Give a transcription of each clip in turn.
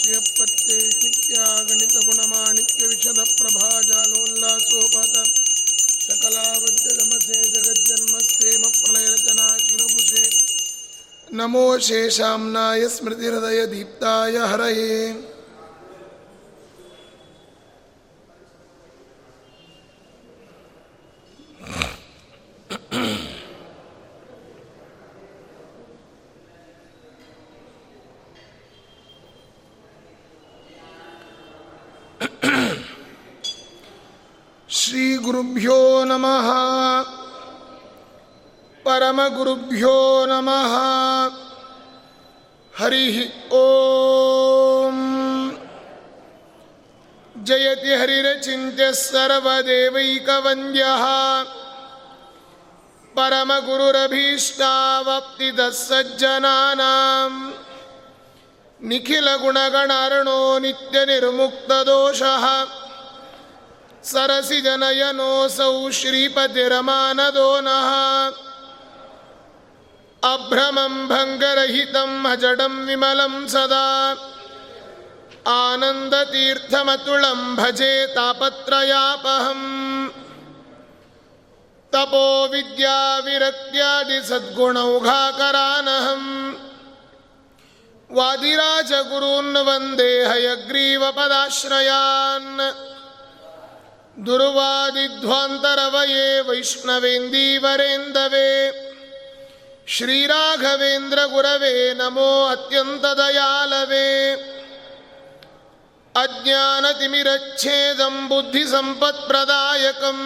आश्रयपत्ते नित्यागणितगुणमाणिक्यविशदप्रभाजालोल्लासोपत सकलावद्यदमसे जगज्जन्मस्थेमप्रलयरचनाशिलभुषे नमो शेषाम्नाय स्मृतिहृदयदीप्ताय हरये। परमगुरुभ्यो नमः। हरिः ॐ जयति हरिरचिन्त्यः सर्वदेवैकवन्द्यः। परमगुरुरभीष्टावप्तिदः सज्जनानां निखिलगुणगणार्णो नित्यनिर्मुक्तदोषः। सरसिजनयनोऽसौ श्रीपतिरमानदो नः। अभ्रमं भङ्गरहितं अजडं विमलं सदा आनन्दतीर्थमतुलं भजे तापत्रयापहम् तपो विद्याविरक्त्यादिसद्गुणौघाकरानहम् वादिराजगुरून् वन्दे हयग्रीवपदाश्रयान् दुर्वादिध्वान्तरवये वैष्णवेन्दीवरेन्दवे श्रीराघवेन्द्रगुरवे नमो अत्यन्तदयालवे अज्ञानतिमिरच्छेदं बुद्धिसम्पत्प्रदायकं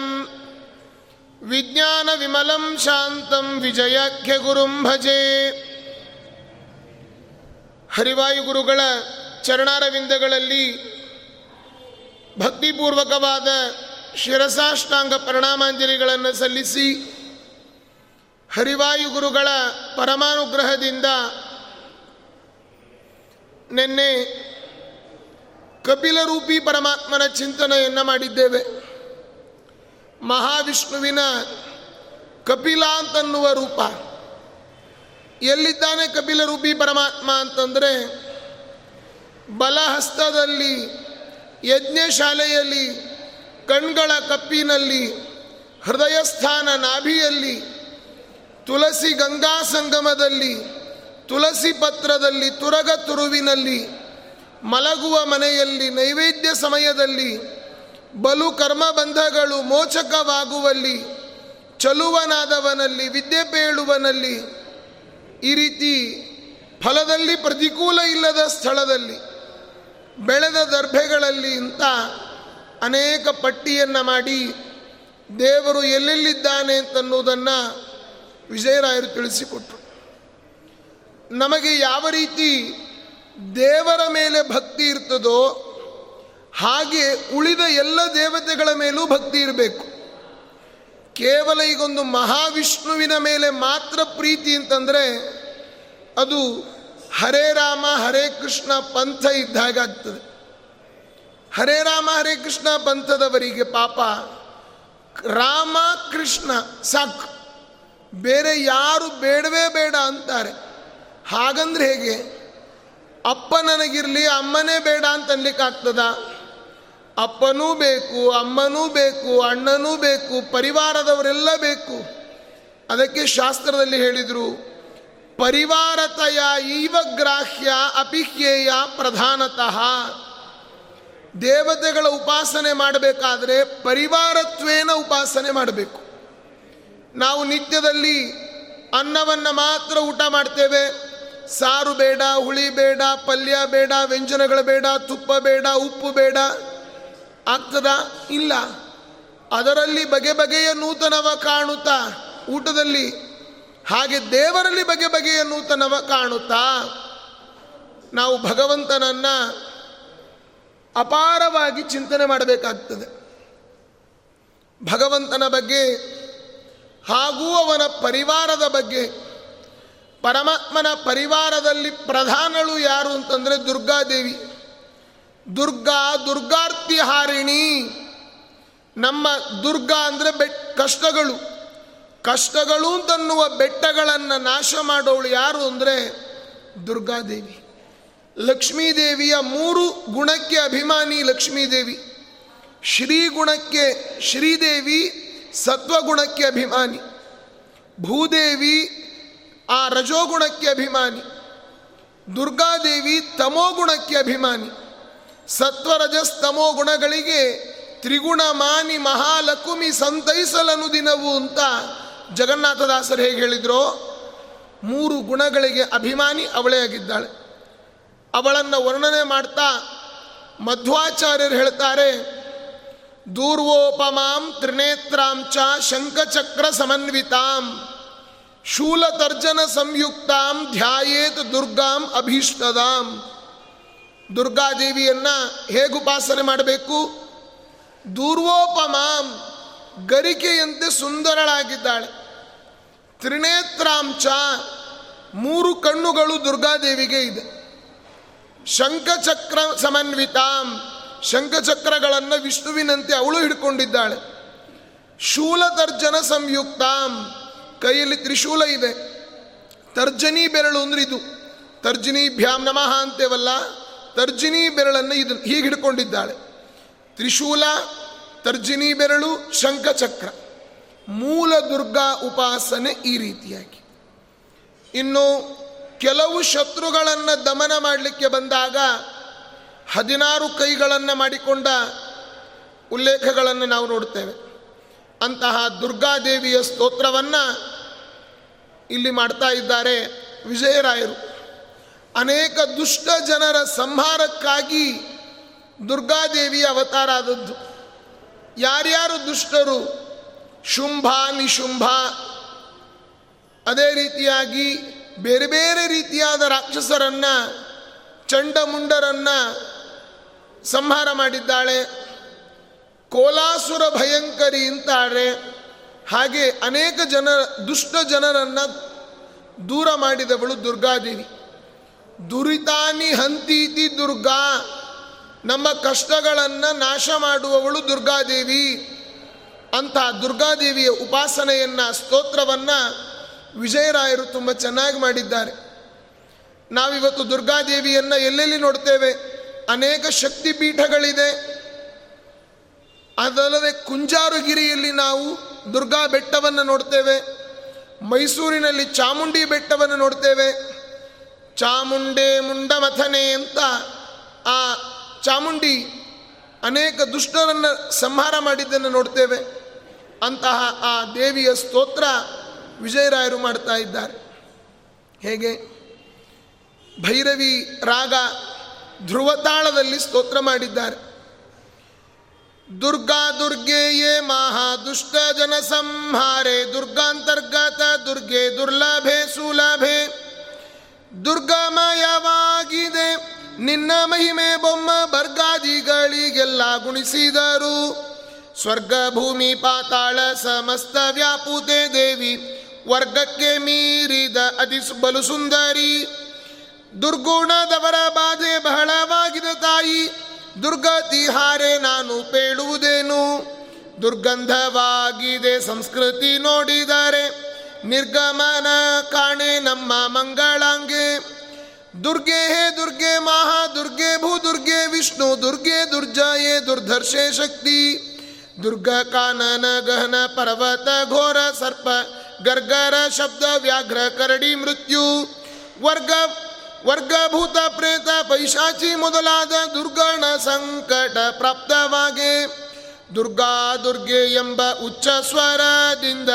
विज्ञानविमलं शान्तं विजयाख्यगुरुं भजे ಹರಿವಾಯುಗುರುಗಳ ಚರಣಾರವಿಂದಗಳಲ್ಲಿ ಭಕ್ತಿಪೂರ್ವಕವಾದ ಶಿರಸಾಷ್ಟಾಂಗ ಪ್ರಣಾಮಾಂಜಲಿಗಳನ್ನು ಸಲ್ಲಿಸಿ ಹರಿವಾಯುಗುರುಗಳ ಪರಮಾನುಗ್ರಹದಿಂದ ನಿನ್ನೆ ಕಪಿಲರೂಪಿ ಪರಮಾತ್ಮನ ಚಿಂತನೆಯನ್ನು ಮಾಡಿದ್ದೇವೆ. ಮಹಾವಿಷ್ಣುವಿನ ಕಪಿಲ ಅಂತನ್ನುವ ರೂಪ. ಎಲ್ಲಿದ್ದಾನೆ ಕಪಿಲರೂಪಿ ಪರಮಾತ್ಮ ಅಂತಂದರೆ ಬಲಹಸ್ತದಲ್ಲಿ, ಯಜ್ಞಶಾಲೆಯಲ್ಲಿ, ಕಣ್ಗಳ ಕಪ್ಪಿನಲ್ಲಿ, ಹೃದಯಸ್ಥಾನ ನಾಭಿಯಲ್ಲಿ ತುಳಸಿ ಗಂಗಾ ಸಂಗಮದಲ್ಲಿ, ತುಳಸಿ ಪತ್ರದಲ್ಲಿ, ತುರಗ ತುರುವಿನಲ್ಲಿ, ಮಲಗುವ ಮನೆಯಲ್ಲಿ, ನೈವೇದ್ಯ ಸಮಯದಲ್ಲಿ, ಬಲು ಕರ್ಮಬಂಧಗಳು ಮೋಚಕವಾಗುವಲ್ಲಿ, ಚಲುವನಾದವನಲ್ಲಿ, ವಿದ್ಯೆ ಪೇಳುವನಲ್ಲಿ, ಈ ರೀತಿ ಫಲದಲ್ಲಿ ಪ್ರತಿಕೂಲ ಇಲ್ಲದ ಸ್ಥಳದಲ್ಲಿ, ಬೆಳೆದ ದರ್ಭೆಗಳಲ್ಲಿ ಇಂಥ ಅನೇಕ ಪಟ್ಟಿಯನ್ನು ಮಾಡಿ ದೇವರು ಎಲ್ಲೆಲ್ಲಿದ್ದಾನೆ ಅಂತನ್ನುವುದನ್ನು ವಿಜಯರಾಯರು ತಿಳಿಸಿಕೊಟ್ರು. ನಮಗೆ ಯಾವ ರೀತಿ ದೇವರ ಮೇಲೆ ಭಕ್ತಿ ಇರ್ತದೋ ಹಾಗೆ ಉಳಿದ ಎಲ್ಲ ದೇವತೆಗಳ ಮೇಲೂ ಭಕ್ತಿ ಇರಬೇಕು. ಕೇವಲ ಈಗೊಂದು ಮಹಾವಿಷ್ಣುವಿನ ಮೇಲೆ ಮಾತ್ರ ಪ್ರೀತಿ ಅಂತಂದರೆ ಅದು ಹರೇ ರಾಮ, ಹರೇ ಕೃಷ್ಣ ಪಂಥ ಇದ್ದಾಗ ಆಗ್ತದೆ. ಹರೇ ರಾಮ, ಹರೇ ಕೃಷ್ಣ ಪಂಥದವರಿಗೆ ಪಾಪ ರಾಮ, ಕೃಷ್ಣ ಸಾಕು. ಬೇರೆ ಯಾರು ಬೇಡವೇ ಬೇಡ ಅಂತಾರೆ. ಹಾಗಂದ್ರೆ ಹೇಗೆ? ಅಪ್ಪ ನನಗಿರಲಿ, ಅಮ್ಮನೇ ಬೇಡ ಅಂತ ಅನ್ಲಿಕ್ಕಾಗ್ತದ ಅಪ್ಪನೂ ಬೇಕು, ಅಮ್ಮನೂ ಬೇಕು, ಅಣ್ಣನೂ ಬೇಕು, ಪರಿವಾರದವರೆಲ್ಲ ಬೇಕು. ಅದಕ್ಕೆ ಶಾಸ್ತ್ರದಲ್ಲಿ ಹೇಳಿದರು, ಪರಿವಾರತಯ ಈವಗ್ರಾಹ್ಯ ಅಪಿಹ್ಯೇಯ ಪ್ರಧಾನತಃ. ದೇವತೆಗಳ ಉಪಾಸನೆ ಮಾಡಬೇಕಾದ್ರೆ ಪರಿವಾರತ್ವೇನ ಉಪಾಸನೆ ಮಾಡಬೇಕು. ನಾವು ನಿತ್ಯದಲ್ಲಿ ಅನ್ನವನ್ನು ಮಾತ್ರ ಊಟ ಮಾಡ್ತೇವೆ. ಸಾರು ಬೇಡ, ಹುಳಿ ಬೇಡ, ಪಲ್ಯ ಬೇಡ, ವ್ಯಂಜನಗಳು ಬೇಡ, ತುಪ್ಪ ಬೇಡ, ಉಪ್ಪು ಬೇಡ. ಆಗ್ತದ? ಇಲ್ಲ. ಅದರಲ್ಲಿ ಬಗೆ ಬಗೆಯ ನೂತನವ ಕಾಣುತ್ತಾ ಊಟದಲ್ಲಿ. ಹಾಗೆ ದೇವರಲ್ಲಿ ಬಗೆ ಬಗೆಯ ನೂತನವ ಕಾಣುತ್ತಾ. ನಾವು ಭಗವಂತನನ್ನು ಅಪಾರವಾಗಿ ಚಿಂತನೆ ಮಾಡಬೇಕಾಗ್ತದೆ. ಭಗವಂತನ ಬಗ್ಗೆ ಹಾಗೂ ಅವನ ಪರಿವಾರದ ಬಗ್ಗೆ. ಪರಮಾತ್ಮನ ಪರಿವಾರದಲ್ಲಿ ಪ್ರಧಾನಳು ಯಾರು ಅಂತಂದರೆ ದುರ್ಗಾದೇವಿ. ದುರ್ಗಾ ದುರ್ಗಾರ್ತಿ ಹಾರಿಣಿ. ನಮ್ಮ ದುರ್ಗಾ ಅಂದರೆ ಬೆಟ್, ಕಷ್ಟಗಳು. ಕಷ್ಟಗಳು ಅಂತನ್ನುವ ಬೆಟ್ಟಗಳನ್ನು ನಾಶ ಮಾಡೋಳು ಯಾರು ಅಂದರೆ ದುರ್ಗಾದೇವಿ. ಲಕ್ಷ್ಮೀದೇವಿಯ ಮೂರು ಗುಣಕ್ಕೆ ಅಭಿಮಾನಿ ಲಕ್ಷ್ಮೀದೇವಿ. ಶ್ರೀ ಗುಣಕ್ಕೆ ಶ್ರೀದೇವಿ ಸತ್ವಗುಣಕ್ಕೆ ಅಭಿಮಾನಿ. ಭೂದೇವಿ ಆ ರಜೋಗುಣಕ್ಕೆ ಅಭಿಮಾನಿ. ದುರ್ಗಾದೇವಿ ತಮೋಗುಣಕ್ಕೆ ಅಭಿಮಾನಿ. ಸತ್ವರಜಸ್ತಮೋ ಗುಣಗಳಿಗೆ ತ್ರಿಗುಣ ಮಾನಿ ಮಹಾಲಕುಮಿ ಸಂತೈಸಲನು ದಿನವು ಅಂತ ಜಗನ್ನಾಥದಾಸರು ಹೇಗೆ ಹೇಳಿದ್ರೋ, ಮೂರು ಗುಣಗಳಿಗೆ ಅಭಿಮಾನಿ ಅವಳೇ ಆಗಿದ್ದಾಳೆ. ಅವಳನ್ನು ವರ್ಣನೆ ಮಾಡ್ತಾ ಮಧ್ವಾಚಾರ್ಯರು ಹೇಳ್ತಾರೆ ದೂರ್ವೋಪಮಾಂ ತ್ರಿನೇತ್ರಾಂಚ ಶಂಖಚಕ್ರ ಸಮನ್ವಿತಾಂ ಶೂಲತರ್ಜನ ಸಂಯುಕ್ತಾಂ ಧ್ಯಾಯೇತ್ ದುರ್ಗಾಂ ಅಭೀಷ್ಟದಾಂ ದುರ್ಗಾದೇವಿಯನ್ನು ಹೇಗೆ ಉಪಾಸನೆ ಮಾಡಬೇಕು? ದೂರ್ವೋಪಮಾಂ ಗರಿಕೆಯಂತೆ ಸುಂದರಳಾಗಿದ್ದಾಳೆ। ತ್ರಿನೇತ್ರಾಂಚ ಮೂರು ಕಣ್ಣುಗಳು ದುರ್ಗಾದೇವಿಗೆ ಇದೆ। ಶಂಖಚಕ್ರ ಸಮನ್ವಿತಾಂ ಶಂಖಚಕ್ರಗಳನ್ನು ವಿಷ್ಣುವಿನಂತೆ ಅವಳು ಹಿಡ್ಕೊಂಡಿದ್ದಾಳೆ. ಶೂಲ ತರ್ಜನ ಸಂಯುಕ್ತಾಂ. ಕೈಯಲ್ಲಿ ತ್ರಿಶೂಲ ಇದೆ. ತರ್ಜನಿ ಬೆರಳು ಅಂದ್ರೆ ಇದು. ತರ್ಜಿನಿ ಭ್ಯಾಮ್ ನಮಃ ಅಂತೇವಲ್ಲ, ತರ್ಜಿನಿ ಬೆರಳನ್ನು ಇದು ಹೀಗೆ ಹಿಡ್ಕೊಂಡಿದ್ದಾಳೆ. ತ್ರಿಶೂಲ, ತರ್ಜಿನಿ ಬೆರಳು, ಶಂಖಚಕ್ರ. ಮೂಲ ದುರ್ಗಾ ಉಪಾಸನೆ ಈ ರೀತಿಯಾಗಿ. ಇನ್ನು ಕೆಲವು ಶತ್ರುಗಳನ್ನು ದಮನ ಮಾಡಲಿಕ್ಕೆ ಬಂದಾಗ ಹದಿನಾರು ಕೈಗಳನ್ನು ಮಾಡಿಕೊಂಡ ಉಲ್ಲೇಖಗಳನ್ನು ನಾವು ನೋಡ್ತೇವೆ ಅಂತಹ ದುರ್ಗಾದೇವಿಯ ಸ್ತೋತ್ರವನ್ನು ಇಲ್ಲಿ ಮಾಡ್ತಾ ಇದ್ದಾರೆ ವಿಜಯರಾಯರು. ಅನೇಕ ದುಷ್ಟ ಜನರ ಸಂಹಾರಕ್ಕಾಗಿ ದುರ್ಗಾದೇವಿಯ ಅವತಾರ ಆದದ್ದು. ಯಾರ್ಯಾರು ದುಷ್ಟರು ಶುಂಭ, ನಿಶುಂಭ, ಅದೇ ರೀತಿಯಾಗಿ ಬೇರೆ ಬೇರೆ ರೀತಿಯಾದ ರಾಕ್ಷಸರನ್ನು, ಚಂಡಮುಂಡರನ್ನ ಸಂಹಾರ ಮಾಡಿದ್ದಾಳೆ. ಕೋಲಾಸುರ ಭಯಂಕರಿ ಅಂತಾರೆ ಹಾಗೆ ಅನೇಕ ಜನ, ದುಷ್ಟ ಜನರನ್ನು ದೂರ ಮಾಡಿದವಳು ದುರ್ಗಾದೇವಿ. ದುರಿತಾನಿ ಹಂತೀತಿ ದುರ್ಗಾ, ನಮ್ಮ ಕಷ್ಟಗಳನ್ನು ನಾಶ ಮಾಡುವವಳು ದುರ್ಗಾದೇವಿ ಅಂತ ದುರ್ಗಾದೇವಿಯ ಉಪಾಸನೆಯನ್ನು, ಸ್ತೋತ್ರವನ್ನು ವಿಜಯರಾಯರು ತುಂಬ ಚೆನ್ನಾಗಿ ಮಾಡಿದ್ದಾರೆ. ನಾವಿವತ್ತು ದುರ್ಗಾದೇವಿಯನ್ನು ಎಲ್ಲೆಲ್ಲಿ ನೋಡ್ತೇವೆ? ಅನೇಕ ಶಕ್ತಿ ಪೀಠಗಳಿದೆ ಅದಲ್ಲದೆ ಕುಂಜಾರುಗಿರಿಯಲ್ಲಿ ನಾವು ದುರ್ಗಾ ಬೆಟ್ಟವನ್ನು ನೋಡ್ತೇವೆ. ಮೈಸೂರಿನಲ್ಲಿ ಚಾಮುಂಡಿ ಬೆಟ್ಟವನ್ನು ನೋಡ್ತೇವೆ. ಚಾಮುಂಡೆ ಮುಂಡಮಥನೆ ಅಂತ ಆ ಚಾಮುಂಡಿ ಅನೇಕ ದುಷ್ಟರನ್ನು ಸಂಹಾರ ಮಾಡಿದ್ದನ್ನು ನೋಡ್ತೇವೆ. ಅಂತಹ ಆ ದೇವಿಯ ಸ್ತೋತ್ರ ವಿಜಯರಾಯರು ಮಾಡ್ತಾ ಇದ್ದಾರೆ. ಹೇಗೆ? ಭೈರವಿ ರಾಗ ಧ್ರುವತಾಳದಲ್ಲಿ ಸ್ತೋತ್ರ ಮಾಡಿದ್ದಾರೆ. ದುರ್ಗಾ ದುರ್ಗೆಯೇ ಮಹಾದುಷ್ಟ ಜನ ಸಂಹಾರೆ ದುರ್ಗಾಂತರ್ಗತ ದುರ್ಗೆ ದುರ್ಲಭೆ ಸುಲಭೆ. ದುರ್ಗಮಯವಾಗಿದೆ ನಿನ್ನ ಮಹಿಮೆ ಬೊಮ್ಮ ಬರ್ಗಾದಿಗಳಿಗೆಲ್ಲ ಗುಣಿಸಿದರು. ಸ್ವರ್ಗ ಭೂಮಿ ಪಾತಾಳ ಸಮಸ್ತ ವ್ಯಾಪುತೆ ದೇವಿ, ವರ್ಗಕ್ಕೆ ಮೀರಿದ ಅತಿ ಬಲು ಸುಂದರಿ. ದುರ್ಗುಣದವರ ಬಾಧೆ ಬಹಳವಾಗಿದೆ ತಾಯಿ. ದುರ್ಗತಿ ಹಾರೆ ನಾನು ಪೇಳುವುದೇನು? ದುರ್ಗಂಧವಾಗಿದೆ ಸಂಸ್ಕೃತಿ ನೋಡಿದರೆ. ನಿರ್ಗಮನ ಕಾಣೆ ನಮ್ಮ ಮಂಗಳಾಂಗೆ. ದುರ್ಗೆ ಹೇ ದುರ್ಗೆ ಮಹಾ ದುರ್ಗೆ ಭೂ ದುರ್ಗೆ ವಿಷ್ಣು ದುರ್ಗೆ ದುರ್ಜಯೇ ದುರ್ಧರ್ಷೆ ಶಕ್ತಿ. ದುರ್ಗ ಕಾನನ ಗಹನ ಪರ್ವತ ಘೋರ ಸರ್ಪ ಗರ್ಗರ ಶಬ್ದ ವ್ಯಾಘ್ರ ಕರಡಿ ಮೃತ್ಯು. ವರ್ಗ ವರ್ಗಭೂತ ಪ್ರೇತ ಪೈಶಾಚಿ ಮೊದಲಾದ ದುರ್ಗಣ ಸಂಕಟ ಪ್ರಾಪ್ತವಾಗಿ ದುರ್ಗಾ ದುರ್ಗೆ ಎಂಬ ಉಚ್ಚ ಸ್ವರದಿಂದ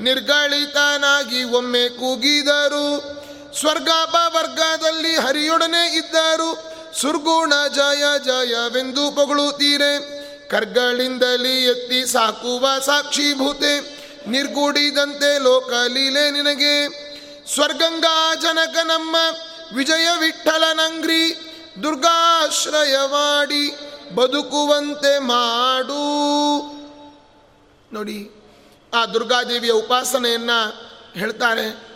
ನಿರ್ಗಳಿತನಾಗಿ ಒಮ್ಮೆ ಕೂಗಿದರು. ಸ್ವರ್ಗಾಪ ವರ್ಗದಲ್ಲಿ ಹರಿಯೊಡನೆ ಇದ್ದರು. ಸುರ್ಗುಣ ಜಯ ಜಯವೆಂದು ಪೊಗಳುತ್ತೀರೆ. ಕರ್ಗಳಿಂದಲಿ ಎತ್ತಿ ಸಾಕುವ ಸಾಕ್ಷಿಭೂತೆ ನಿರ್ಗೂಡಿದಂತೆ ಲೋಕಲೀಲೆ ನಿನಗೆ. ಸ್ವರ್ಗಂಗಾ ಜನಕ ನಮ್ಮ ವಿಜಯ ವಿಠಲನಂಗ್ರಿ ದುರ್ಗಾಶ್ರಯವಾಡಿ ಬದುಕುವಂತೆ ಮಾಡು. ನೋಡಿ, ಆ ದುರ್ಗಾದೇವಿಯ ಉಪಾಸನೆಯನ್ನ ಹೇಳ್ತಾರೆ.